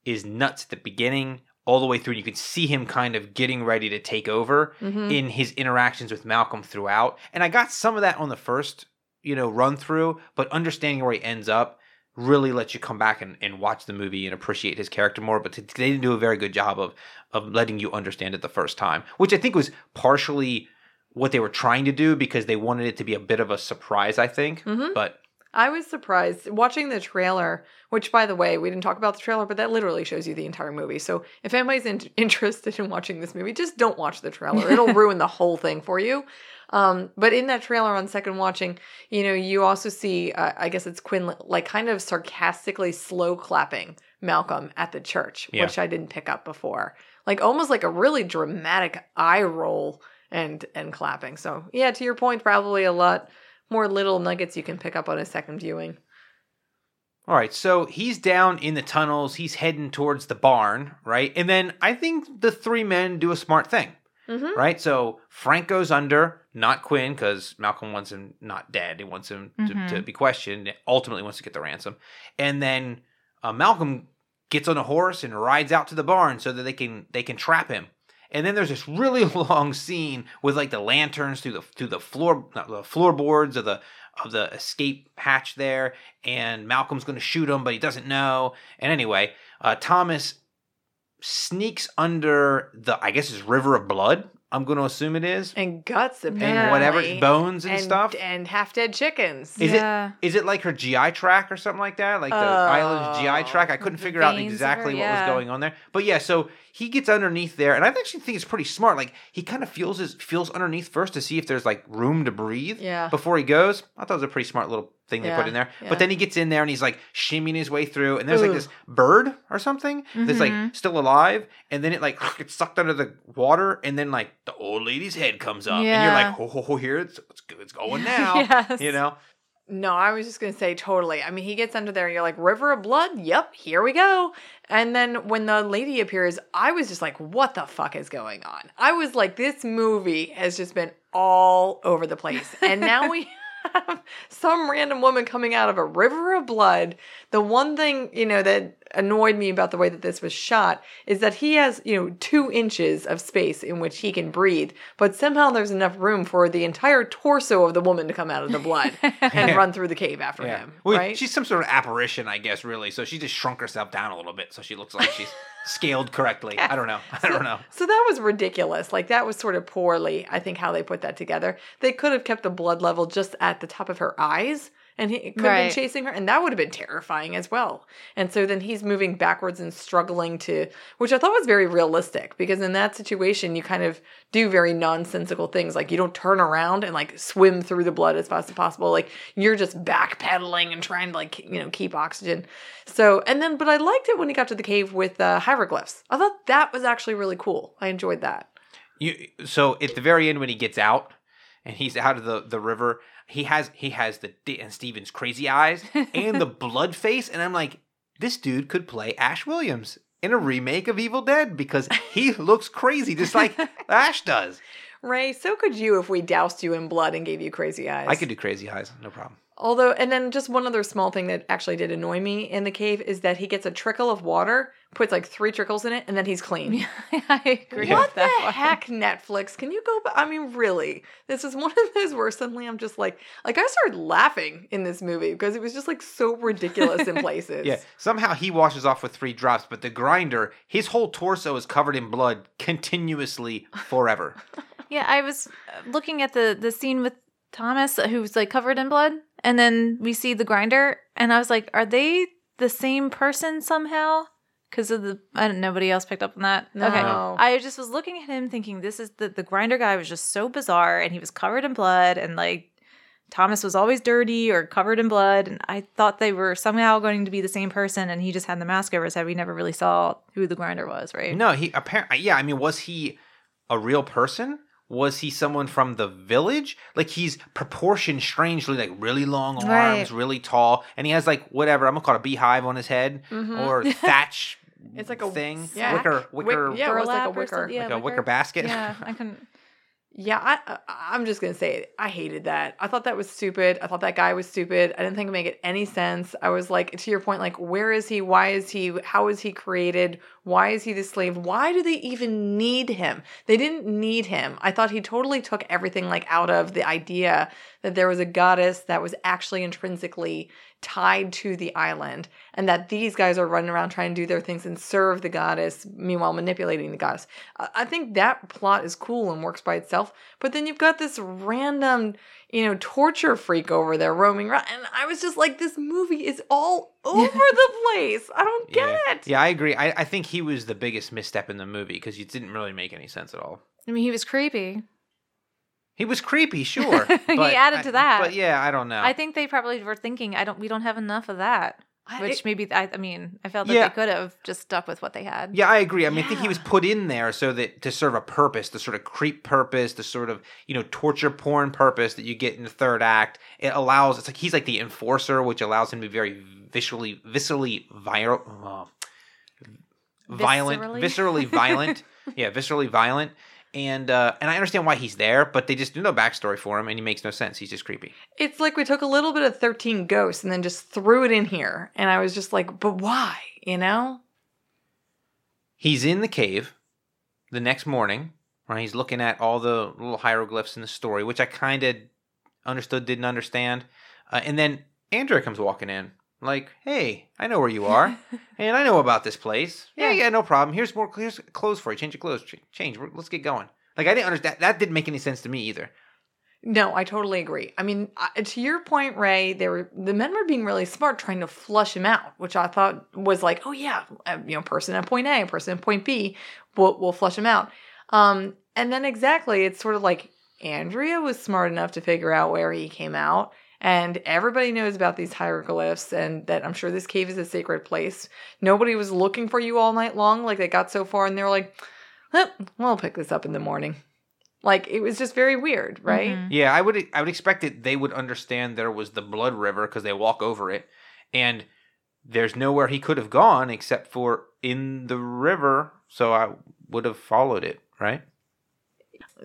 is nuts at the beginning all the way through. You can see him kind of getting ready to take over Mhm. in his interactions with Malcolm throughout. And I got some of that on the first, you know, run through, but understanding where he ends up really lets you come back and, and watch the movie and appreciate his character more. But they didn't do a very good job of of letting you understand it the first time, which I think was partially what they were trying to do because they wanted it to be a bit of a surprise, I think. Mhm. But I was surprised watching the trailer, which, by the way, we didn't talk about the trailer, but that literally shows you the entire movie. So if anybody's in- interested in watching this movie, just don't watch the trailer. It'll ruin the whole thing for you. Um, but in that trailer on second watching, you know, you also see, uh, I guess it's Quinn, like kind of sarcastically slow clapping Malcolm at the church, Yeah. which I didn't pick up before. Like almost like a really dramatic eye roll and and clapping. So yeah, to your point, probably a lot more little nuggets you can pick up on a second viewing. All right, so he's down in the tunnels. He's heading towards the barn, right? And then I think the three men do a smart thing, Mhm. right? So Frank goes under, not Quinn, because Malcolm wants him not dead. He wants him to, Mhm. to be questioned. Ultimately, wants to get the ransom. And then uh, Malcolm gets on a horse and rides out to the barn so that they can they can trap him. And then there's this really long scene with like the lanterns through the through the floor the floorboards of the of the escape hatch there, and Malcolm's going to shoot him, but he doesn't know. And anyway, uh, Thomas sneaks under the I guess it's river of blood. I'm going to assume it is, And guts apparently. and whatever bones and, and stuff. and half dead chickens. Is Yeah. it is it like her GI track or something like that? Like the island's GI track? I couldn't oh, figure out exactly her, what was going on there. But yeah, so he gets underneath there, and I actually think it's pretty smart. Like he kind of feels his feels underneath first to see if there's like room to breathe. Yeah. Before he goes, I thought it was a pretty smart little thing they put in there. yeah. But then he gets in there and he's like shimmying his way through, and there's like this bird or something that's like Mhm. still alive, and then it like gets sucked under the water, and then like the old lady's head comes up, and you're like, ho ho ho, here it's it's, it's going now. Yes. You know. No, I was just gonna say totally. I mean, he gets under there, and you're like, "River of blood." Yep, here we go. And then when the lady appears, I was just like, "What the fuck is going on?" I was like, "This movie has just been all over the place," and now we have some random woman coming out of a river of blood. The one thing you know that annoyed me about the way that this was shot is that he has you know two inches of space in which he can breathe, but somehow there's enough room for the entire torso of the woman to come out of the blood and run through the cave after him. Well, right? She's some sort of apparition, I guess, really. So she just shrunk herself down a little bit so she looks like she's scaled correctly. I don't know. I don't know. So that was ridiculous. Like that was sort of poorly, I think, how they put that together. They could have kept the blood level just at the top of her eyes, and he could have Right. been chasing her, and that would have been terrifying as well. And so then he's moving backwards and struggling to, which I thought was very realistic because in that situation you kind of do very nonsensical things, like you don't turn around and like swim through the blood as fast as possible. Like you're just backpedaling and trying to like you know keep oxygen. So and then, but I liked it when he got to the cave with uh, hieroglyphs. I thought that was actually really cool. I enjoyed that. You, so at the very end, when he gets out and he's out of the, the river, he has he has the Dan Stevens crazy eyes and the blood face, and I'm like, this dude could play Ash Williams in a remake of Evil Dead because he looks crazy, just like Ash does. Ray, so could you if we doused you in blood and gave you crazy eyes. I could do crazy eyes, no problem. Although, and then just one other small thing that actually did annoy me in the cave is that he gets a trickle of water, puts like three trickles in it, and then he's clean. I agree What with that the one. heck, Netflix? Can you go back? I mean, really? This is one of those where suddenly I'm just like, like I started laughing in this movie because it was just like so ridiculous in places. Yeah, somehow he washes off with three drops, but the grinder, his whole torso is covered in blood continuously forever. Yeah, I was uh, looking at the the scene with Thomas uh, who's like covered in blood, and then we see the grinder, and I was like, are they the same person somehow? Because of the, I don't. Nobody else picked up on that. Okay, I just was looking at him, thinking this is the the grinder guy was just so bizarre, and he was covered in blood, and like Thomas was always dirty or covered in blood, and I thought they were somehow going to be the same person, and he just had the mask over his head. We never really saw who the grinder was, right? No, he apparently, uh, yeah, I mean, was he a real person? Was he someone from the village? Like he's proportioned strangely, like really long arms, Right. really tall, and he has like whatever I'm gonna call it a beehive on his head mm-hmm. or thatch. It's like a thing, yeah. wicker, Wick- wicker, yeah, it was like a Burlap or wicker. yeah, like a wicker basket. Yeah, I couldn't. Yeah, I, I I'm just gonna say it. I hated that. I thought that was stupid. I thought that guy was stupid. I didn't think it made any sense. I was like, to your point, like, where is he? Why is he? How is he created? Why is he the slave? Why do they even need him? They didn't need him. I thought he totally took everything like out of the idea that there was a goddess that was actually intrinsically tied to the island and that these guys are running around trying to do their things and serve the goddess meanwhile manipulating the goddess I- i think that plot is cool and works by itself but then you've got this random you know, torture freak over there roaming around. And I was just like, this movie is all over the place. I don't get yeah. it. Yeah, I agree. I, I think he was the biggest misstep in the movie because it didn't really make any sense at all. I mean, he was creepy. He was creepy, sure. But He added I- to that. But yeah, I don't know. I think they probably were thinking, I don't. We don't have enough of that. I- Which it- maybe I, I mean, I felt that Yeah. they could have just stuck with what they had. Yeah, I agree. I mean, I think he was put in there so that to serve a purpose, the sort of creep purpose, the sort of you know torture porn purpose that you get in the third act. It allows. It's like he's like the enforcer, which allows him to be very visually, viscerally viral, uh, violent, Viscerally? viscerally violent. yeah, viscerally violent. And uh, and I understand why he's there, but they just do no backstory for him, and he makes no sense. He's just creepy. It's like we took a little bit of 13 Ghosts and then just threw it in here. And I was just like, but why? You know? He's in the cave the next morning, right? He's looking at all the little hieroglyphs in the story, which I kind of understood, didn't understand. Uh, and then Andrea comes walking in, like, "Hey, I know where you are, and I know about this place. Yeah, yeah, no problem. Here's more. Here's clothes for you. Change your clothes. Ch- Change. We're- Let's get going." Like I didn't understand. That didn't make any sense to me either. No, I totally agree. I mean, I- to your point, Ray, they were the men were being really smart, trying to flush him out, which I thought was like, oh yeah, uh, you know, person at point A, person at point B, we'll we'll flush him out. Um, and then exactly, it's sort of like Andrea was smart enough to figure out where he came out, and everybody knows about these hieroglyphs, and that I'm sure this cave is a sacred place. Nobody was looking for you all night long, like they got so far, and they were like, eh, we'll pick this up in the morning. Like it was just very weird, right? Mhm. Yeah, I would I would expect that they would understand there was the blood river because they walk over it, and there's nowhere he could have gone except for in the river. So I would have followed it, right?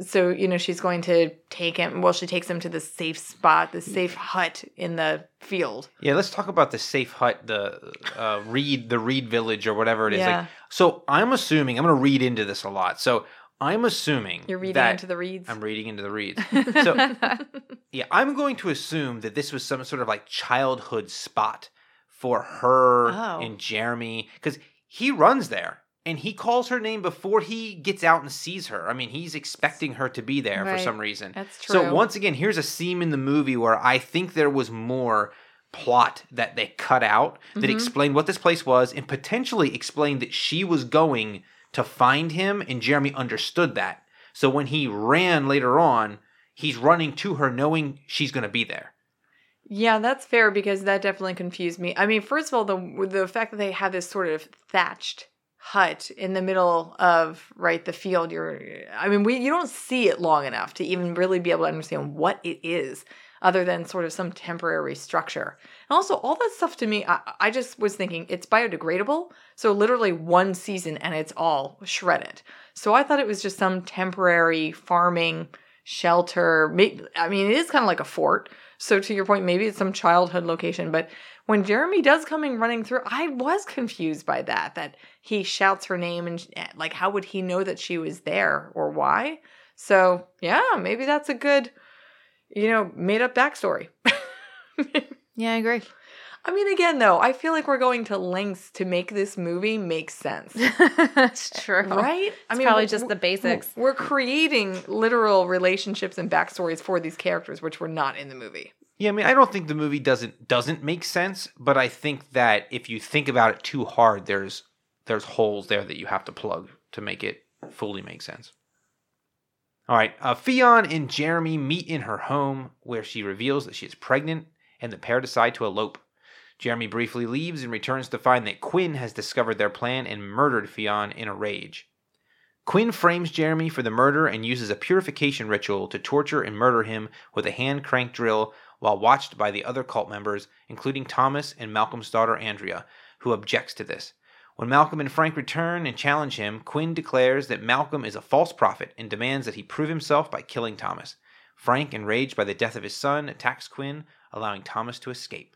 So you know she's going to take him well she takes him to the safe spot the safe hut in the field Yeah, let's talk about the safe hut, the uh, Reed, the Reed Village, or whatever it is. Yeah. Like, so I'm assuming I'm going to read into this a lot. So I'm assuming you're reading into the reeds I'm reading into the reeds. So yeah, I'm going to assume that this was some sort of like childhood spot for her Oh. and Jeremy because he runs there and he calls her name before he gets out and sees her. I mean, he's expecting her to be there for some reason. that's true So once again, here's a scene in the movie where I think there was more plot that they cut out that Mhm. explained what this place was and potentially explained that she was going to find him and Jeremy understood that. So when he ran later on, he's running to her knowing she's going to be there. yeah that's fair because that definitely confused me i mean first of all the the fact that they have this sort of thatched hut in the middle of right the field you're i mean we you don't see it long enough to even really be able to understand what it is other than sort of some temporary structure. And also all that stuff to me i, I just was thinking it's biodegradable so literally one season and it's all shredded. So i thought it was just some temporary farming shelter. I mean it is kind of like a fort. So to your point maybe it's some childhood location but when Jeremy does coming running through, I was confused by that. That he shouts her name and like, how would he know that she was there or why? So yeah, maybe that's a good, you know, made up backstory. yeah, I agree. I mean, again though, I feel like we're going to lengths to make this movie make sense, That's true. right? I mean, probably just the basics. We're creating literal relationships and backstories for these characters, which were not in the movie. Yeah, I mean, I don't think the movie doesn't doesn't make sense, but I think that if you think about it too hard, there's there's holes there that you have to plug to make it fully make sense. All right, uh, Ffion and Jeremy meet in her home, where she reveals that she is pregnant, and the pair decide to elope. Jeremy briefly leaves and returns to find that Quinn has discovered their plan and murdered Ffion in a rage. Quinn frames Jeremy for the murder and uses a purification ritual to torture and murder him with a hand crank drill while watched by the other cult members, including Thomas and Malcolm's daughter Andrea, who objects to this. When Malcolm and Frank return and challenge him, Quinn declares that Malcolm is a false prophet and demands that he prove himself by killing Thomas. Frank, enraged by the death of his son, attacks Quinn, allowing Thomas to escape.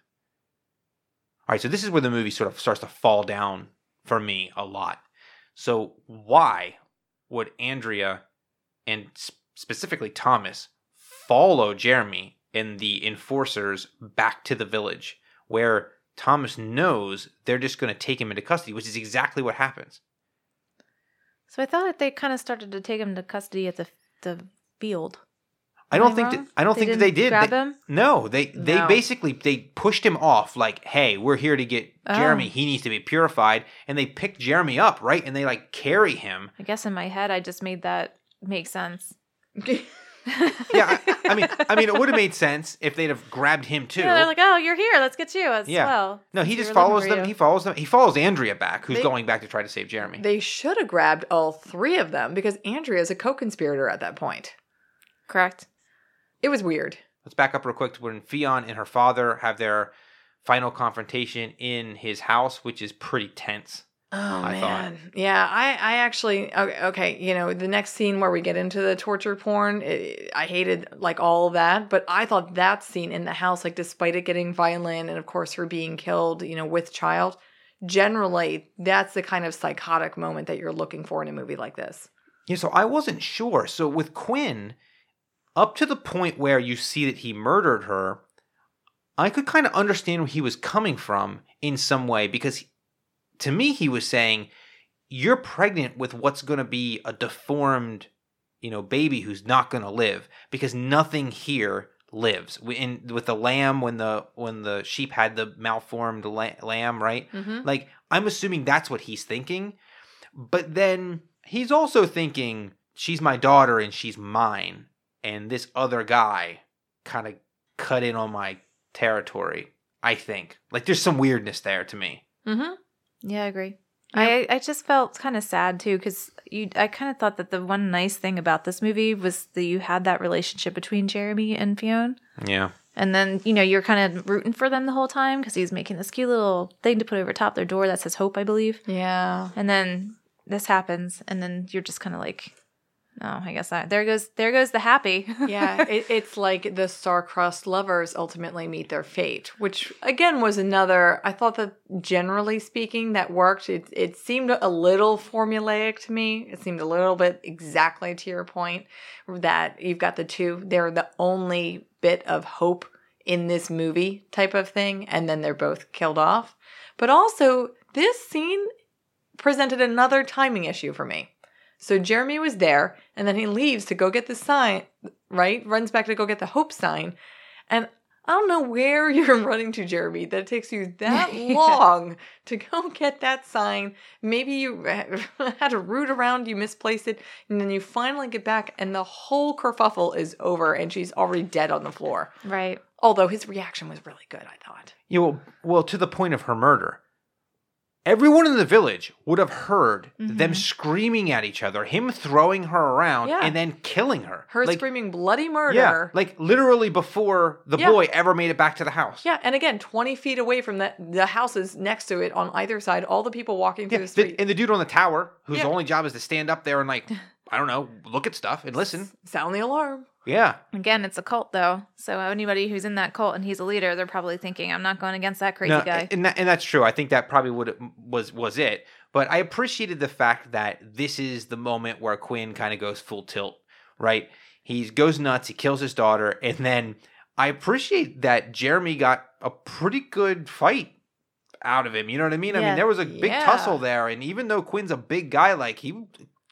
All right, so this is where the movie sort of starts to fall down for me a lot. So, why would Andrea and specifically Thomas follow Jeremy and the enforcers back to the village where Thomas knows they're just going to take him into custody, which is exactly what happens. So I thought that they kind of started to take him to custody at the the field. I don't I think that, I don't They think that they didn't did. grab They- him? No, they they No. basically they pushed him off like, "Hey, we're here to get Oh. Jeremy. He needs to be purified." And they pick Jeremy up, right? And they like carry him. I guess in my head, I just made that make sense. Yeah, I, I mean, I mean, it would have made sense if they'd have grabbed him too. Yeah, they're like, oh, you're here. Let's get you as Yeah. well. no, he just we were looking follows them. you." He follows them. He follows Andrea back, who's They- going back to try to save Jeremy. They should have grabbed all three of them because Andrea is a co-conspirator at that point. Correct. It was weird. Let's back up real quick to when Ffion and her father have their final confrontation in his house, which is pretty tense. Oh I thought. man, yeah. I I actually okay, okay. You know, the next scene where we get into the torture porn, it, I hated like all of that, but I thought that scene in the house, like despite it getting violent and of course her being killed, you know, with child, generally that's the kind of psychotic moment that you're looking for in a movie like this. Yeah, so I wasn't sure. So with Quinn, up to the point where you see that he murdered her, I could kind of understand where he was coming from in some way because to me he was saying you're pregnant with what's going to be a deformed, you know, baby who's not going to live because nothing here lives. In with the lamb when the when the sheep had the malformed la- lamb, right? Mm-hmm. Like, I'm assuming that's what he's thinking. But then he's also thinking, she's my daughter and she's mine. And this other guy kind of cut in on my territory, I think. Like, there's some weirdness there to me. Mm-hmm. Yeah, I agree. I I just felt kind of sad too because you. I kind of thought that the one nice thing about this movie was that you had that relationship between Jeremy and Ffion, Yeah. and then you know you're kind of rooting for them the whole time because he's making this cute little thing to put over top their door that says hope, I believe. Yeah. And then this happens, and then you're just kind of like, oh, I guess that there goes there goes the happy. yeah, it, it's like the star-crossed lovers ultimately meet their fate, which again was another. I thought that generally speaking, that worked. It it seemed a little formulaic to me. It seemed a little bit exactly to your point that you've got the two. They're the only bit of hope in this movie type of thing, and then they're both killed off. But also, this scene presented another timing issue for me. So Jeremy was there, and then he leaves to go get the sign, right? Runs back to go get the hope sign. And I don't know where you're running to, Jeremy, that it takes you that Yeah. long to go get that sign. Maybe you had to root around, you misplaced it, and then you finally get back, and the whole kerfuffle is over, and she's already dead on the floor. right. Although his reaction was really good, I thought. Yeah, well, well, to the point of her murder. Everyone in the village would have heard mm-hmm. them screaming at each other, him throwing her around, Yeah. and then killing her. Her like, screaming bloody murder. Yeah, like literally before the Yeah. boy ever made it back to the house. Yeah, and again, 20 feet away from the, the houses next to it on either side, all the people walking through Yeah, the the- street. and the dude on the tower, whose only job is to stand up there and like, I don't know, look at stuff and listen. Sound the alarm. Yeah, Again, it's a cult though, so anybody who's in that cult and he's a leader, they're probably thinking, "I'm not going against that crazy No, guy." and that, and that's true. I think that probably would was was it. But I appreciated the fact that this is the moment where Quinn kind of goes full tilt. Right, he goes nuts. He kills his daughter, and then I appreciate that Jeremy got a pretty good fight out of him. You know what I mean? I mean, there was a big Yeah. tussle there, and even though Quinn's a big guy, like he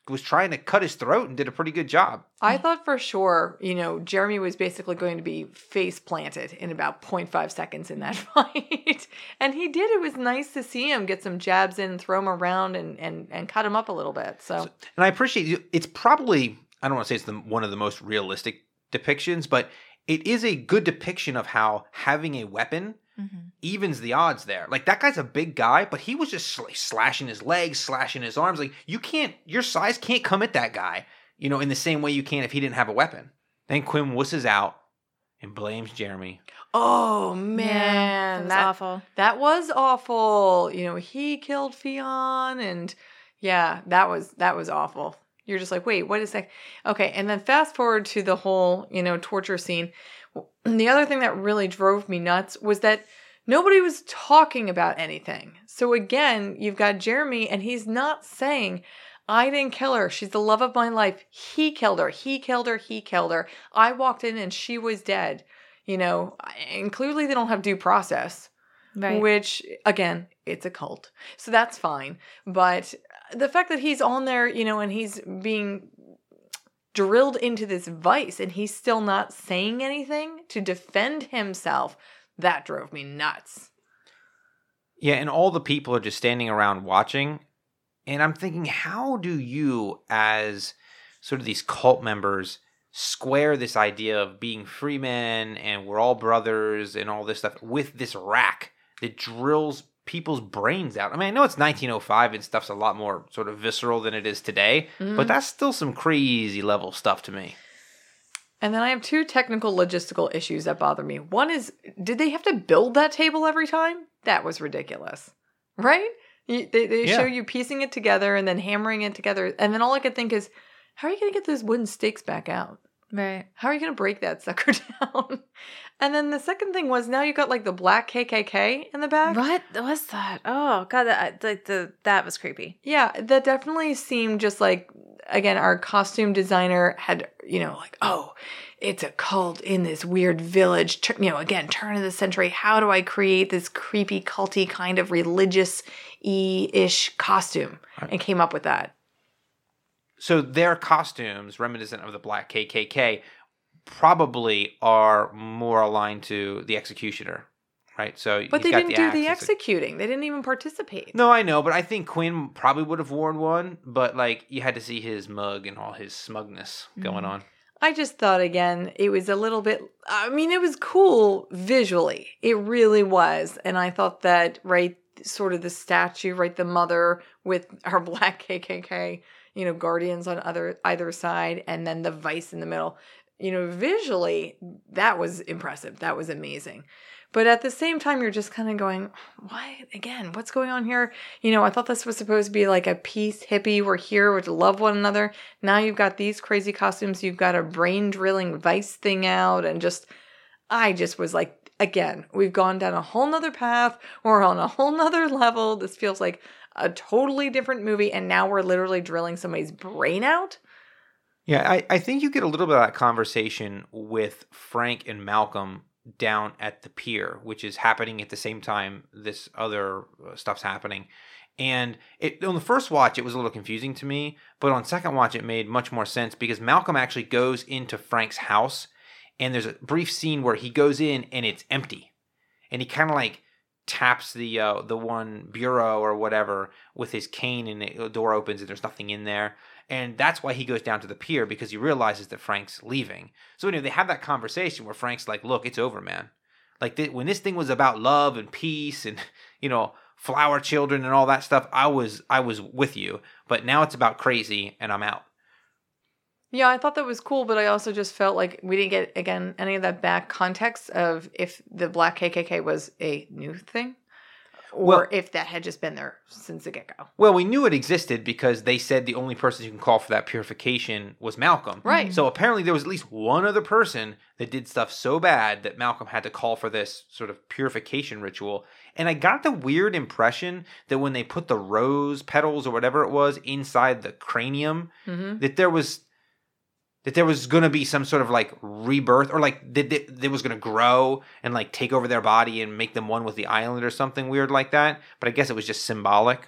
was trying to cut his throat and did a pretty good job. I thought for sure, you know, Jeremy was basically going to be face planted in about 0.5 seconds in that fight. and he did. It was nice to see him get some jabs in, throw him around, and, and, and cut him up a little bit. So, and I appreciate you. It's probably I don't want to say it's the, one of the most realistic depictions, but it is a good depiction of how having a weapon Mhm. evens the odds there. Like that guy's a big guy, but he was just sl- slashing his legs, slashing his arms. Like you can't, your size can't come at that guy, you know, in the same way you can if he didn't have a weapon. Then Quinn wusses out and blames Jeremy. oh man, that was that, awful. that was awful. You know, he killed Ffion, and yeah, that was that was awful. You're just like, wait, what is that? Okay, and then fast forward to the whole, you know, torture scene. And the other thing that really drove me nuts was that nobody was talking about anything. So again, you've got Jeremy, and he's not saying, I didn't kill her. She's the love of my life. He killed her. He killed her. He killed her. I walked in and she was dead. You know, and clearly they don't have due process Right. which again it's a cult so that's fine but the fact that he's on there you know and he's being drilled into this vice and he's still not saying anything to defend himself. That drove me nuts. Yeah, and all the people are just standing around watching. And I'm thinking, how do you, as sort of these cult members, square this idea of being free men and we're all brothers and all this stuff with this rack that drills people's brains out? I mean, I know it's 1905 and stuff's a lot more sort of visceral than it is today, but mm-hmm. that's still some crazy level stuff to me. And then I have two technical logistical issues that bother me. One is, did they have to build that table every time? That was ridiculous, right? You, they they Yeah. show you piecing it together and then hammering it together, and then all I could think is, how are you going to get those wooden stakes back out? Right. How are you going to break that sucker down? and then the second thing was now you got like the black KKK in the back. What was that? Oh god, that uh, like the that was creepy. Yeah, that definitely seemed just like again our costume designer had you know like oh it's a cult in this weird village you know again turn of the century how do I create this creepy culty kind of religious e-ish costume and came up with that. So their costumes, reminiscent of the Black KKK, probably are more aligned to the executioner, right? So, But they didn't do the axe, it's a- executing. They didn't even participate. No, I know, but I think Quinn probably would have worn one. But like, you had to see his mug and all his smugness going Mm-hmm. on. I just thought again, it was a little bit, I mean, it was cool visually. It really was. And I thought that, right, sort of the statue, right, the mother with her black KKK, you know, guardians on other either side, and then the vice in the middle. You know, visually, that was impressive. That was amazing. But at the same time, you're just kind of going, why again? What's going on here? You know, I thought this was supposed to be like a peace hippie. We're here we're to love one another. Now you've got these crazy costumes. You've got a brain drilling vice thing out, and just, I just was like, again, we've gone down a whole nother path. We're on a whole nother level. This feels like a totally different movie, and now we're literally drilling somebody's brain out. Yeah, I, I think you get a little bit of that conversation with Frank and Malcolm down at the pier, which is happening at the same time this other uh, stuff's happening. And it on the first watch it was a little confusing to me, but on second watch it made much more sense because Malcolm actually goes into Frank's house and there's a brief scene where he goes in and it's empty. And he kind of like taps the uh, the one bureau or whatever with his cane and the door opens and there's nothing in there. And that's why he goes down to the pier because he realizes that Frank's leaving. So anyway, they have that conversation where Frank's like, "Look, it's over, man. Like th- when this thing was about love and peace and you know flower children and all that stuff, I was I was with you. But now it's about crazy, and I'm out." Yeah, I thought that was cool, but I also just felt like we didn't get again any of that back context of if the black KKK was a new thing or Well- if that had just been there since the get go. Well, we knew it existed because they said the only person you can call for that purification was Malcolm. Right. So apparently there was at least one other person that did stuff so bad that Malcolm had to call for this sort of purification ritual. And I got the weird impression that when they put the rose petals or whatever it was inside the cranium, Mm-hmm. that there was that there was going to be some sort of like rebirth or like that that it was going to grow and like take over their body and make them one with the island or something weird like that. But I guess it was just symbolic.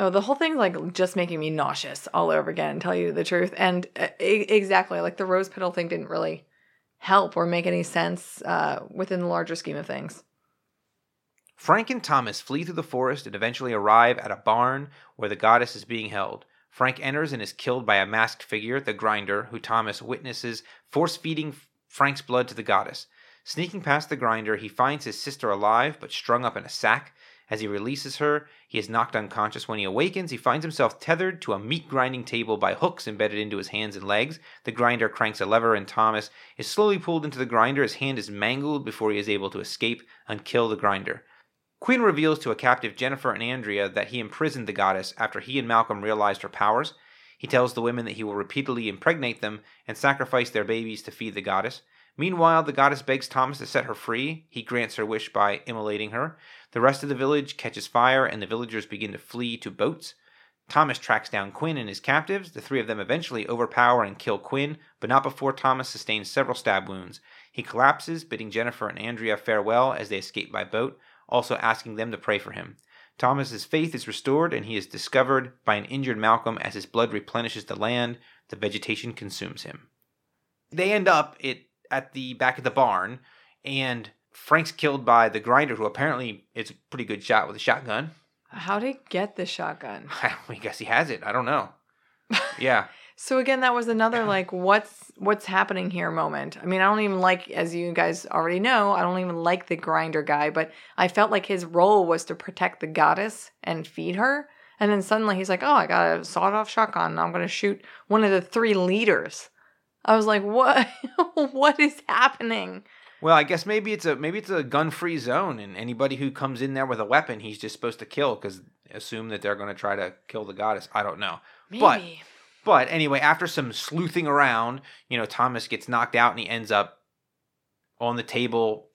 Oh, the whole thing's like just making me nauseous all over again, tell you the truth. And uh, exactly, like the rose petal thing didn't really help or make any sense uh, within the larger scheme of things. Frank and Thomas flee through the forest and eventually arrive at a barn where the goddess is being held. Frank enters and is killed by a masked figure, the grinder, who Thomas witnesses force feeding Frank's blood to the goddess. Sneaking past the grinder, he finds his sister alive but strung up in a sack. As he releases her, he is knocked unconscious. When he awakens, he finds himself tethered to a meat grinding table by hooks embedded into his hands and legs. The grinder cranks a lever, and Thomas is slowly pulled into the grinder. His hand is mangled before he is able to escape and kill the grinder. Quinn reveals to a captive Jennifer and Andrea that he imprisoned the goddess after he and Malcolm realized her powers. He tells the women that he will repeatedly impregnate them and sacrifice their babies to feed the goddess. Meanwhile, the goddess begs Thomas to set her free. He grants her wish by immolating her. The rest of the village catches fire, and the villagers begin to flee to boats. Thomas tracks down Quinn and his captives. The three of them eventually overpower and kill Quinn, but not before Thomas sustains several stab wounds. He collapses, bidding Jennifer and Andrea farewell as they escape by boat, also asking them to pray for him. Thomas's faith is restored and he is discovered by an injured Malcolm as his blood replenishes the land, the vegetation consumes him. They end up it at the back of the barn and Frank's killed by the grinder who apparently is a pretty good shot with a shotgun. How did he get the shotgun? I guess he has it. I don't know. Yeah. So again, that was another like what's what's happening here moment. I mean, I don't even like as you guys already know, I don't even like the grinder guy, but I felt like his role was to protect the goddess and feed her. And then suddenly he's like, "Oh, I got a sawed-off shotgun. I'm going to shoot one of the three leaders." I was like, "What? what is happening?" Well, I guess maybe it's a maybe it's a gun-free zone, and anybody who comes in there with a weapon, he's just supposed to kill because assume that they're going to try to kill the goddess. I don't know, Maybe. but anyway, after some sleuthing around, you know, Thomas gets knocked out and he ends up on the table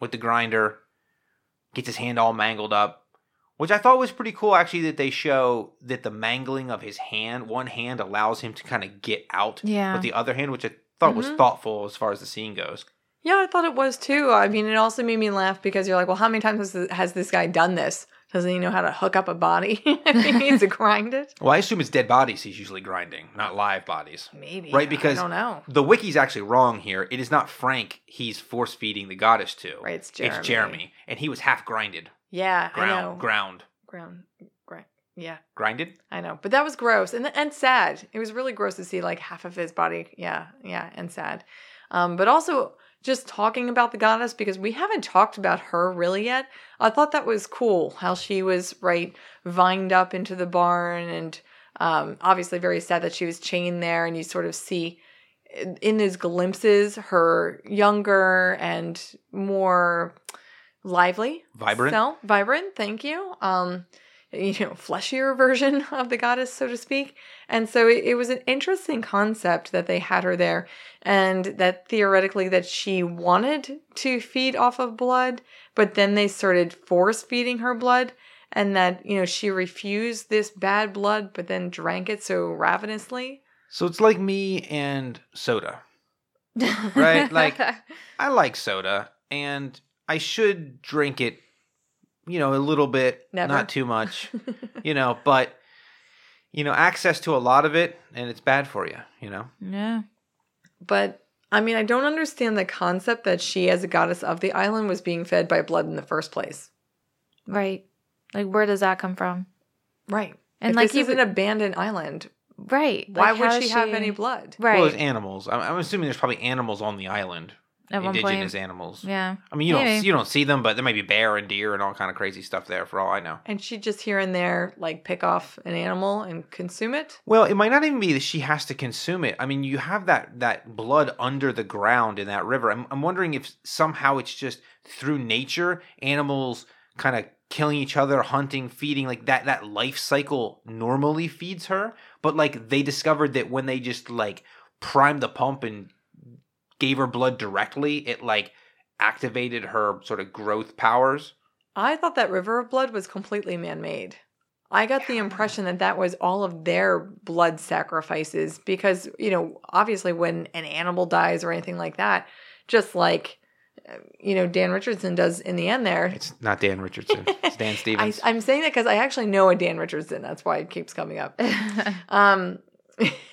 with the grinder, gets his hand all mangled up, which I thought was pretty cool actually that they show that the mangling of his hand, one hand allows him to kind of get out Yeah. with the other hand, which I thought was Mhm. thoughtful as far as the scene goes. Yeah, I thought it was too. I mean, it also made me laugh because you're like, well, how many times has, th- has this guy done this? Doesn't he know how to hook up a body? if he needs to grind it. Well, I assume it's dead bodies he's usually grinding, not live bodies. Maybe. Right, because I don't know. the wiki's actually wrong here. It is not Frank he's force feeding the goddess to. Right, it's It's Jeremy. Jeremy. And he was half grinded. Yeah, I know. Ground. Ground. Ground. Grind. Yeah, Grinded? I know. But that was gross and and sad. It was really gross to see like half of his body. Yeah, yeah, and sad. Um, but also just talking about the goddess because we haven't talked about her really yet. I thought that was cool how she was right vined up into the barn and um, obviously very sad that she was chained there and you sort of see in- these glimpses her younger and more lively Vibrant? self vibrant thank you um you know fleshier version of the goddess so to speak and so it, it was an interesting concept that they had her there and that theoretically that she wanted to feed off of blood but then they started force feeding her blood and that you know she refused this bad blood but then drank it so ravenously So it's like me and soda. Right, like- I like soda and I should drink it, you know, a little bit, Never. not too much, you know, but you know, access to a lot of it and it's bad for you, you know. yeah. But I mean, I don't understand the concept that she, as a goddess of the island, was being fed by blood in the first place. Right. Like where does that come from? Right. And if like this is even- an abandoned island, Right. why like, would how she, have any blood? Right. Well, there's animals. I'm, I'm assuming there's probably animals on the island, At one indigenous point. animals. Yeah. I mean, you don't you don't see them, but there might be bear and deer and all kind of crazy stuff there, for all I know. And she just here and there, like, pick off an animal and consume it. Well, it might not even be that she has to consume it. I mean, you have that that blood under the ground in that river. I'm I'm wondering if somehow it's just through nature, animals kind of killing each other, hunting, feeding, like that that life cycle normally feeds her, but like they discovered that when they just like prime the pump and gave her blood directly, it like activated her sort of growth powers. I thought that river of blood was completely man made. I got the impression that that was all of their blood sacrifices because, you know, obviously when an animal dies or anything like that, just like, uh, you know, Dan Richardson does in the end there. It's not Dan Richardson. It's Dan I, Stevens. I'm saying that because I actually know a Dan Richardson. That's why it keeps coming up. Um, Dan Stevens.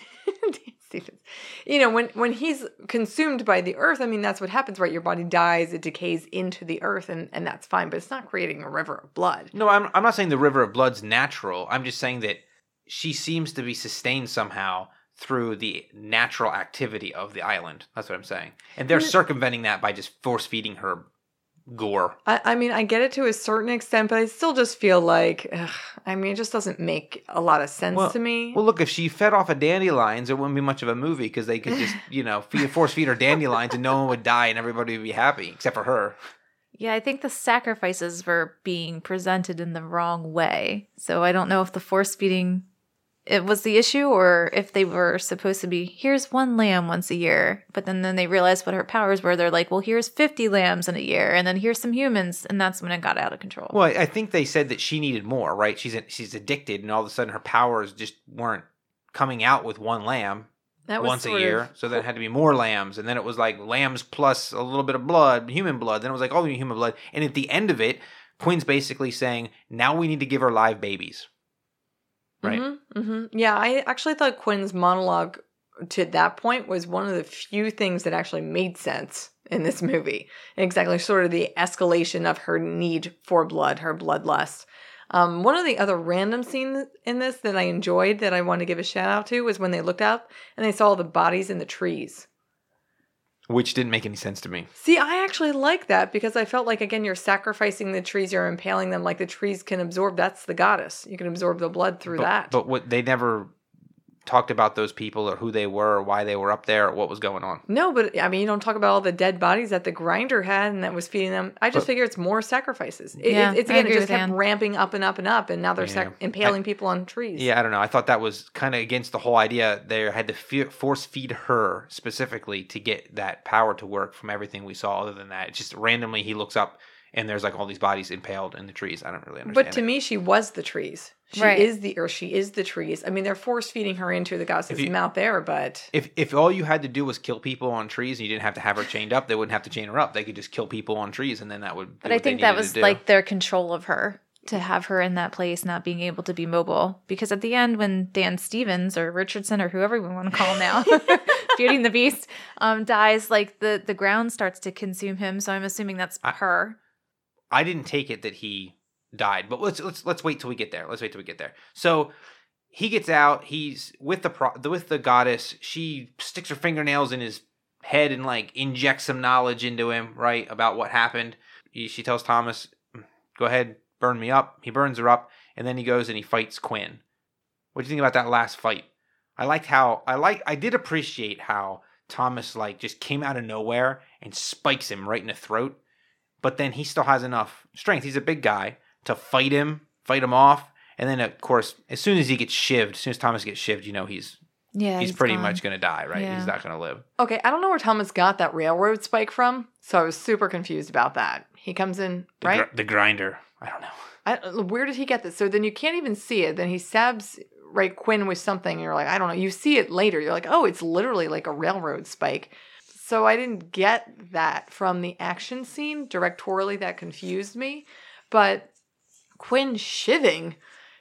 You know, when when he's consumed by the earth, I mean, that's what happens, right? Your body dies, it decays into the earth, and and that's fine. But it's not creating a river of blood. No, I'm I'm not saying the river of blood's natural. I'm just saying that she seems to be sustained somehow through the natural activity of the island. That's what I'm saying. And they're circumventing that by just force feeding her gore. I, I mean, I get it to a certain extent, but I still just feel like, ugh, I mean, it just doesn't make a lot of sense Well- to me. Well, look, if she fed off of dandelions, it wouldn't be much of a movie because they could just, you know, feed, force feed her dandelions and no one would die and everybody would be happy except for her. Yeah, I think the sacrifices were being presented in the wrong way. So I don't know if the force feeding it was the issue or if they were supposed to be here's one lamb once a year, but then then they realized what her powers were. They're like, well, here's 50 lambs in a year and then here's some humans and that's when it got out of control. Well, I think they said that she needed more, right? She's she's addicted, and all of a sudden her powers just weren't coming out with one lamb. that once a year. of- So then it had to be more lambs, and then it was like lambs plus a little bit of blood, human blood. Then it was like oh, human blood. And at the end of it, Quinn's basically saying, now we need to give her live babies. Right? hmm Yeah, I actually thought Quinn's monologue to that point was one of the few things that actually made sense in this movie. Exactly, sort of the escalation of her need for blood, her bloodlust. Um, one of the other random scenes in this that I enjoyed that I want to give a shout out to was when they looked up and they saw the bodies in the trees. Which didn't make any sense to me. See, I actually like that because I felt like again you're sacrificing the trees, you're impaling them like the trees can absorb. That's the goddess. You can absorb the blood through but, that. But what they never talked about those people or who they were or why they were up there or what was going on. No, but I mean, you don't talk about all the dead bodies that the grinder had and that was feeding them. I just But- figure it's more sacrifices. It, Yeah, it's I again, it just with kept Anne. ramping up and up and up, and now they're Yeah. sac- impaling people on trees. Yeah, I don't know. I thought that was kind of against the whole idea. They had to fe- force feed her specifically to get that power to work from everything we saw. Other than that, it's just randomly he looks up and there's like all these bodies impaled in the trees. I don't really understand. But to it. me, she was the trees. She Right. is the earth. She is the trees. I mean, they're force feeding her into the goddess's If you- mouth there, but if if all you had to do was kill people on trees and you didn't have to have her chained up, they wouldn't have to chain her up. They could just kill people on trees and then that would. But I think that was like their control of her to have her in that place, not being able to be mobile. Because at the end, when Dan Stevens or Richardson or whoever we want to call him now, Beauty and the Beast, um, dies, like the the ground starts to consume him. So I'm assuming that's I- her. I didn't take it that he died, but let's let's let's wait till we get there. Let's wait till we get there. So he gets out. He's with the pro- with the goddess. She sticks her fingernails in his head and like injects some knowledge into him, right, about what happened. He, she tells Thomas, "Go ahead, burn me up." He burns her up, and then he goes and he fights Quinn. What do you think about that last fight? I liked how I like I did appreciate how Thomas like just came out of nowhere and spikes him right in the throat but then he still has enough strength. He's a big guy to fight him, fight him off, and then of course, as soon as he gets shivved, as soon as Thomas gets shivved, you know he's Yeah, he's, pretty gone. much gonna die, right? Yeah. He's not gonna live. okay. I don't know where Thomas got that railroad spike from, so I was super confused about that. He comes in The, right. gr- the grinder. I don't know. I, where did he get this? So then you can't even see it. Then he stabs right Quinn with something. And you're like, I don't know. You see it later. You're like, oh, it's literally like a railroad spike. So I didn't get that from the action scene directorially. That confused me. But Quinn shivving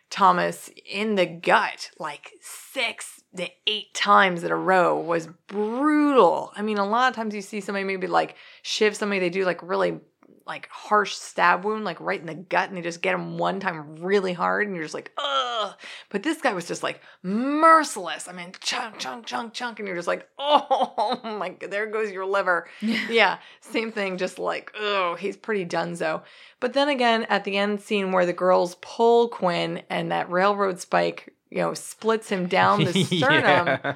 Thomas in the gut like six to eight times in a row was brutal. I mean, a lot of times you see somebody maybe like shiv somebody, they do like really like harsh stab wound, like right in the gut, and they just get him one time really hard, and you're just like, ugh. But this guy was just like merciless. I mean, chunk, chunk, chunk, chunk, and you're just like, oh my god, there goes your liver. yeah, same thing, just like, oh, he's pretty donezo. But then again, at the end scene where the girls pull Quinn and that railroad spike, you know, splits him down the sternum Yeah.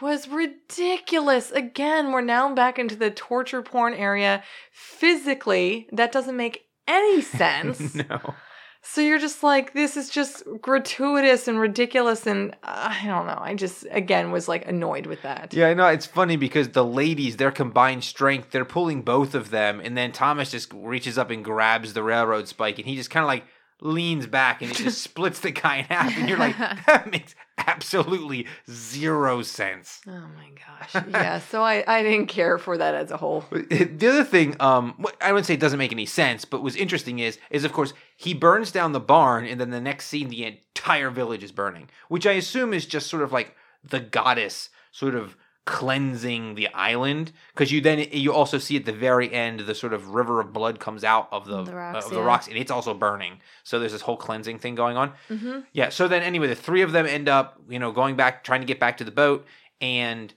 Was ridiculous. Again, we're now back into the torture porn area. Physically, that doesn't make any sense. no. So you're just like, this is just gratuitous and ridiculous. And uh, I don't know. I just, again, was like annoyed with that. Yeah, I know it's funny because the ladies, their combined strength, they're pulling both of them, and then Thomas just reaches up and grabs the railroad spike, and he just kind of like leans back and it just splits the guy in half, and you're like, that makes absolutely zero sense. Oh my gosh. Yeah. So I, I didn't care for that as a whole. The other thing, um, I wouldn't say it doesn't make any sense, but what's interesting is, is of course he burns down the barn, and then the next scene, the entire village is burning, which I assume is just sort of like the goddess sort of cleansing the island, because you then you also see at the very end the sort of river of blood comes out of the, The rocks, of the yeah. rocks, and it's also burning. So there's this whole cleansing thing going on. Mm-hmm. Yeah. So then, anyway, the three of them end up, you know, going back, trying to get back to the boat, and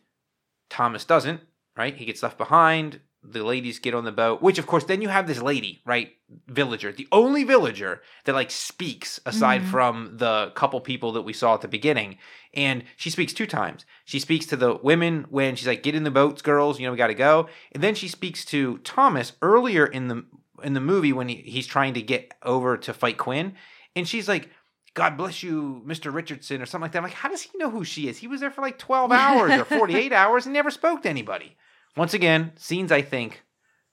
Thomas doesn't. Right? He gets left behind. The ladies get on the boat, which, of course, then you have this lady, right? Villager, the only villager that like speaks aside Mhm. from the couple people that we saw at the beginning, and she speaks two times. She speaks to the women when she's like, "Get in the boats, girls. You know, we got to go." And then she speaks to Thomas earlier in the in the movie when he, he's trying to get over to fight Quinn, and she's like, God bless you, Mr. Richardson, or something like that. I'm like, how does he know who she is? He was there for like 12 hours or 48 hours and never spoke to anybody. Once again, scenes I think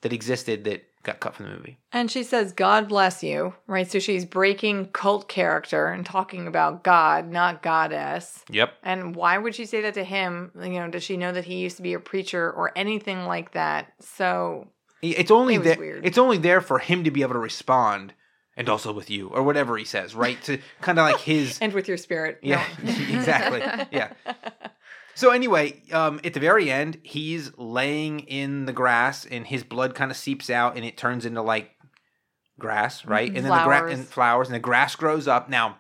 that existed that got cut from the movie. And she says, God bless you, right? So she's breaking cult character and talking about God, not goddess. Yep. And why would she say that to him? You know, does she know that he used to be a preacher or anything like that? So It's only It was there. weird. It's only there for him to be able to respond and also with you, or whatever he says, right? To kind of like his And with your spirit. yeah, No. exactly. Yeah. So anyway, um, at the very end, he's laying in the grass, and his blood kind of seeps out, and it turns into like grass, right? And then the grass Flowers. and flowers, and the grass grows up. Now,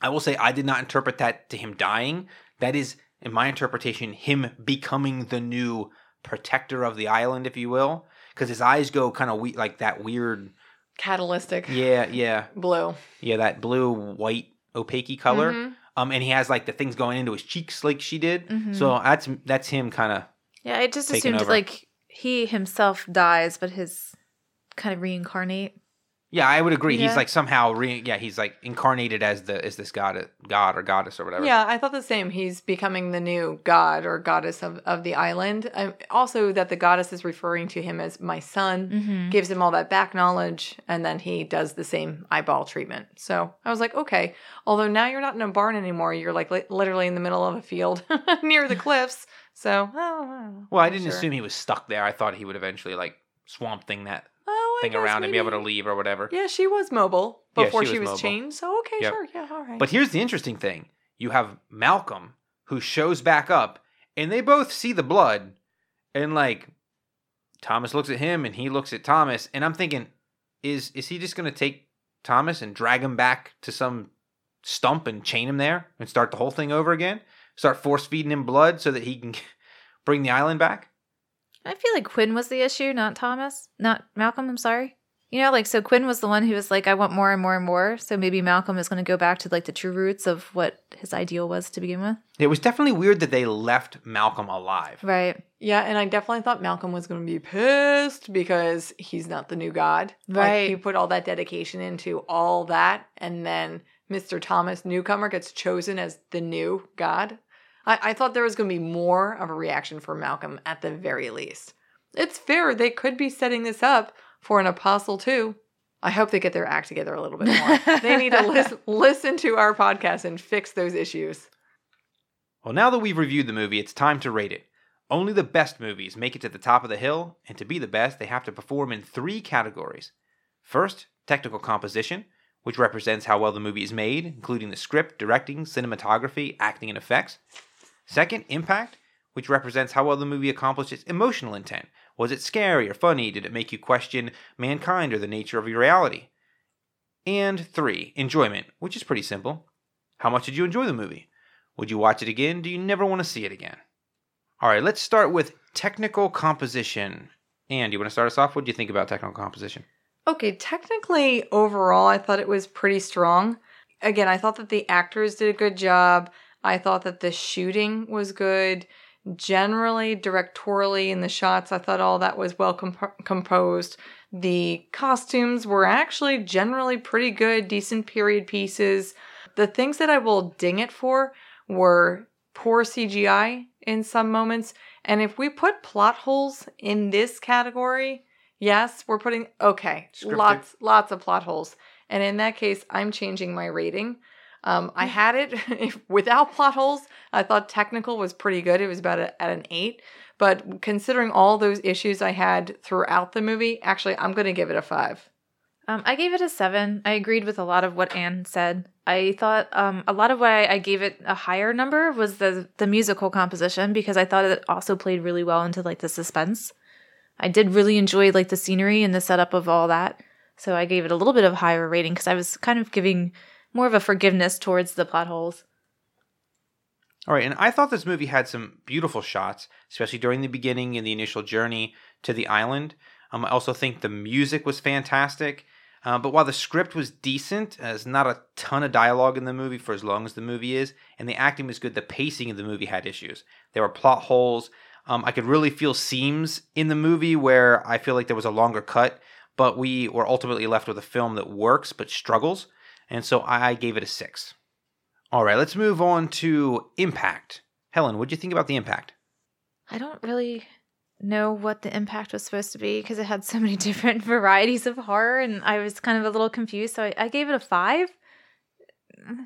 I will say I did not interpret that to him dying. That is, in my interpretation, him becoming the new protector of the island, if you will, because his eyes go kind of we- like that weird. Catalytic Yeah, yeah, blue. yeah, that blue white opaque color. Mhm. Um, and he has like the things going into his cheeks like she did. Mhm. So that's that's him kind of. Yeah, I just assumed over. like he himself dies, but his kind of reincarnate. Yeah, I would agree. He's like somehow re. Yeah, he's like incarnated as the as this god, god or goddess or whatever. Yeah, I thought the same. He's becoming the new god or goddess of, of the island. Um, also, that the goddess is referring to him as my son, Mm-hmm. gives him all that back knowledge, and then he does the same eyeball treatment. So I was like, okay. Although now you're not in a barn anymore, you're like li- literally in the middle of a field near the cliffs. So, oh, Well, I didn't sure. assume he was stuck there. I thought he would eventually like swamp thing that oh, thing around and be able to leave or whatever. Yeah, she was mobile Yeah, before she she was was, chained. So okay, Yep. sure, yeah, all right. But here's the interesting thing: you have Malcolm who shows back up, and they both see the blood, and like Thomas looks at him, and he looks at Thomas, and I'm thinking, is is he just gonna take Thomas and drag him back to some stump and chain him there and start the whole thing over again? Start force feeding him blood so that he can bring the island back? I feel like Quinn was the issue, not Thomas, not Malcolm. I'm sorry. You know, like so Quinn was the one who was like, I want more and more and more. So maybe Malcolm is going to go back to like the true roots of what his ideal was to begin with. It was definitely weird that they left Malcolm alive. Right. Yeah, and I definitely thought Malcolm was going to be pissed because he's not the new god. Right. Like, he put all that dedication into all that, and then Mr. Thomas, newcomer, gets chosen as the new god. I, I thought there was going to be more of a reaction for Malcolm at the very least. It's fair. They could be setting this up for an apostle too. I hope they get their act together a little bit more. they need to listen, listen to our podcast and fix those issues. Well, now that we've reviewed the movie, it's time to rate it. Only the best movies make it to the top of the hill, and to be the best, they have to perform in three categories. First, technical composition, which represents how well the movie is made, including the script, directing, cinematography, acting, and effects. Second, impact, which represents how well the movie accomplished its emotional intent. Was it scary or funny? Did it make you question mankind or the nature of your reality? Anne, three, enjoyment, which is pretty simple. How much did you enjoy the movie? Would you watch it again? Do you never want to see it again? All right, let's start with technical composition. And you want to start us off? What do you think about technical composition? Okay, technically, overall, I thought it was pretty strong. Again, I thought that the actors did a good job. I thought that the shooting was good. Generally, directorially, in the shots, I thought all that was well comp- composed. The costumes were actually generally pretty good, decent period pieces. The things that I will ding it for were poor CGI in some moments. And if we put plot holes in this category, yes, we're putting okay, Scripted. lots lots of plot holes. And in that case, I'm changing my rating. Um, I had it without plot holes. I thought technical was pretty good. It was about a, at an eight. But considering all those issues I had throughout the movie, actually, I'm going to give it a five. Um, I gave it a seven. I agreed with a lot of what Anne said. I thought um, a lot of why I gave it a higher number was the the musical composition because I thought it also played really well into like the suspense. I did really enjoy like the scenery and the setup of all that, so I gave it a little bit of higher rating because I was kind of giving more of a forgiveness towards the plot holes. All right, and I thought this movie had some beautiful shots, especially during the beginning and the initial journey to the island. Um, I also think the music was fantastic. Uh, but while the script was decent, uh, there's not a ton of dialogue in the movie for as long as the movie is, and the acting was good, the pacing of the movie had issues. There were plot holes. Um, I could really feel seams in the movie where I feel like there was a longer cut, but we were ultimately left with a film that works but struggles, and so I gave it a six. All right, let's move on to impact. Helen, what do you think about the impact? I don't really know what the impact was supposed to be because it had so many different varieties of horror and I was kind of a little confused. So I, I gave it a five.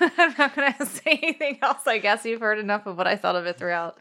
I'm not going to say anything else. I guess you've heard enough of what I thought of it throughout.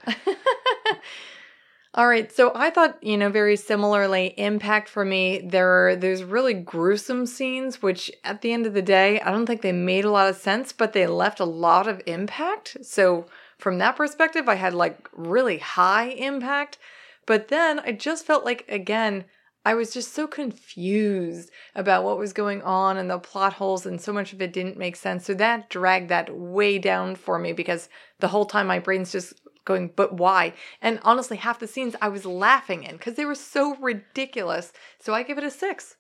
All right, so I thought, you know, very similarly, impact for me, there are there's really gruesome scenes which at the end of the day, I don't think they made a lot of sense, but they left a lot of impact. So from that perspective, I had like really high impact. But then I just felt like again, I was just so confused about what was going on and the plot holes, and so much of it didn't make sense. So that dragged that way down for me because the whole time my brain's just going, but why? And honestly, half the scenes I was laughing in because they were so ridiculous. So I give it a six.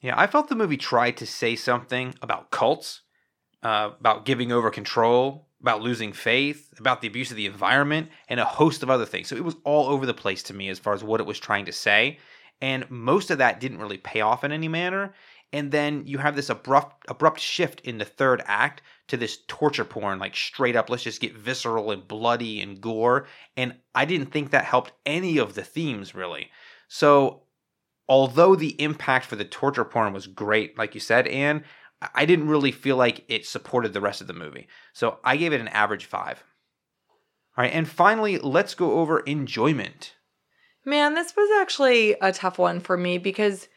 Yeah, I felt the movie tried to say something about cults, uh, about giving over control, about losing faith, about the abuse of the environment, and a host of other things. So it was all over the place to me as far as what it was trying to say. And most of that didn't really pay off in any manner. And then you have this abrupt abrupt shift in the third act to this torture porn, like straight up, let's just get visceral and bloody and gore. And I didn't think that helped any of the themes really. So although the impact for the torture porn was great, like you said, Anne, I didn't really feel like it supported the rest of the movie. So I gave it an average five. All right, and finally, let's go over enjoyment. Man, this was actually a tough one for me because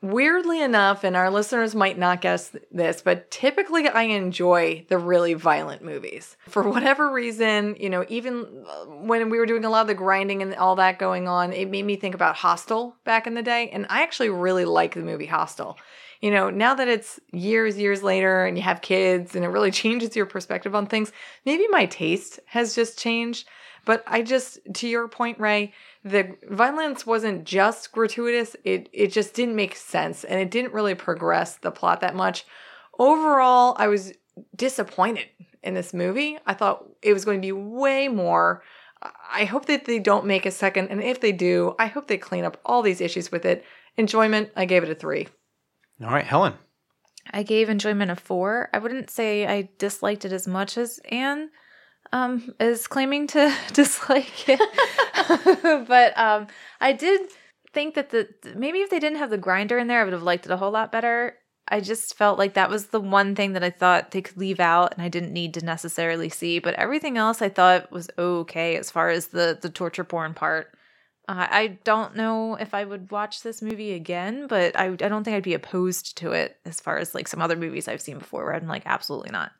weirdly enough, and our listeners might not guess this, but typically I enjoy the really violent movies. For whatever reason, you know, even uh, when we were doing a lot of the grinding and all that going on, it made me think about Hostel back in the day. And I actually really like the movie Hostel. You know, now that it's years, years later and you have kids and it really changes your perspective on things, maybe my taste has just changed. But I just, to your point, Ray, the violence wasn't just gratuitous, it, it just didn't make sense and it didn't really progress the plot that much. Overall, I was disappointed in this movie. I thought it was going to be way more. I hope that they don't make a second, and if they do, I hope they clean up all these issues with it. Enjoyment, I gave it a three. All right, Helen. I gave enjoyment a four. I wouldn't say I disliked it as much as Anne um, is claiming to dislike it. but um, I did think that the maybe if they didn't have the grinder in there, I would have liked it a whole lot better. I just felt like that was the one thing that I thought they could leave out and I didn't need to necessarily see. But everything else I thought was okay as far as the the torture porn part. Uh, I don't know if I would watch this movie again, but I, I don't think I'd be opposed to it as far as like some other movies I've seen before where I'm like, absolutely not.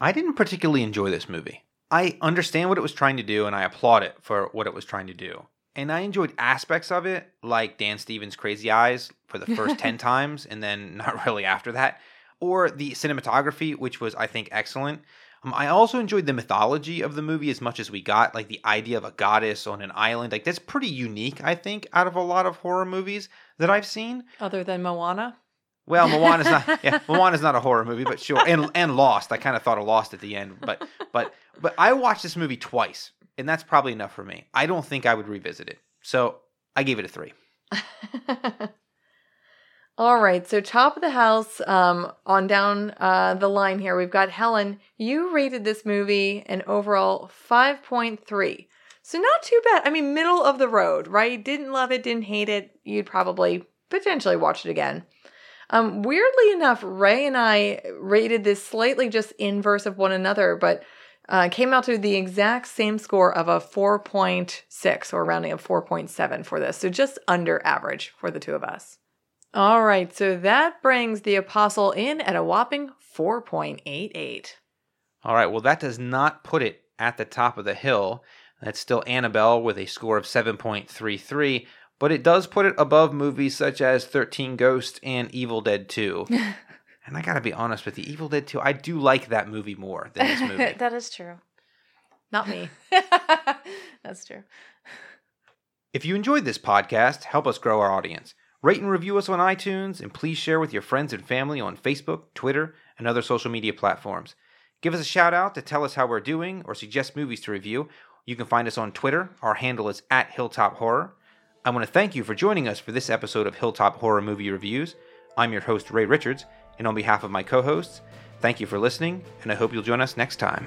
I didn't particularly enjoy this movie. I understand what it was trying to do and I applaud it for what it was trying to do. And I enjoyed aspects of it, like Dan Stevens' Crazy Eyes for the first 10 times and then not really after that, or the cinematography, which was, I think, excellent. Um, I also enjoyed the mythology of the movie as much as we got, like the idea of a goddess on an island. Like, that's pretty unique, I think, out of a lot of horror movies that I've seen. Other than Moana? Well, Moana's not. Yeah, Moana's not a horror movie, but sure. And and Lost. I kind of thought of Lost at the end, but but but I watched this movie twice, and that's probably enough for me. I don't think I would revisit it, so I gave it a three. All right, so top of the house, um, on down uh, the line here, we've got Helen. You rated this movie an overall five point three, so not too bad. I mean, middle of the road, right? Didn't love it, didn't hate it. You'd probably potentially watch it again. Um, weirdly enough, Ray and I rated this slightly just inverse of one another, but uh, came out to the exact same score of a 4.6 or rounding of 4.7 for this. So just under average for the two of us. All right, so that brings the Apostle in at a whopping 4.88. All right, well, that does not put it at the top of the hill. That's still Annabelle with a score of 7.33, but it does put it above movies such as 13 Ghosts and Evil Dead 2. and I gotta be honest with you, Evil Dead 2, I do like that movie more than this movie. that is true. Not me. That's true. If you enjoyed this podcast, help us grow our audience. Rate and review us on iTunes, and please share with your friends and family on Facebook, Twitter, and other social media platforms. Give us a shout out to tell us how we're doing or suggest movies to review. You can find us on Twitter. Our handle is at Hilltop Horror. I want to thank you for joining us for this episode of Hilltop Horror Movie Reviews. I'm your host, Ray Richards, and on behalf of my co hosts, thank you for listening, and I hope you'll join us next time.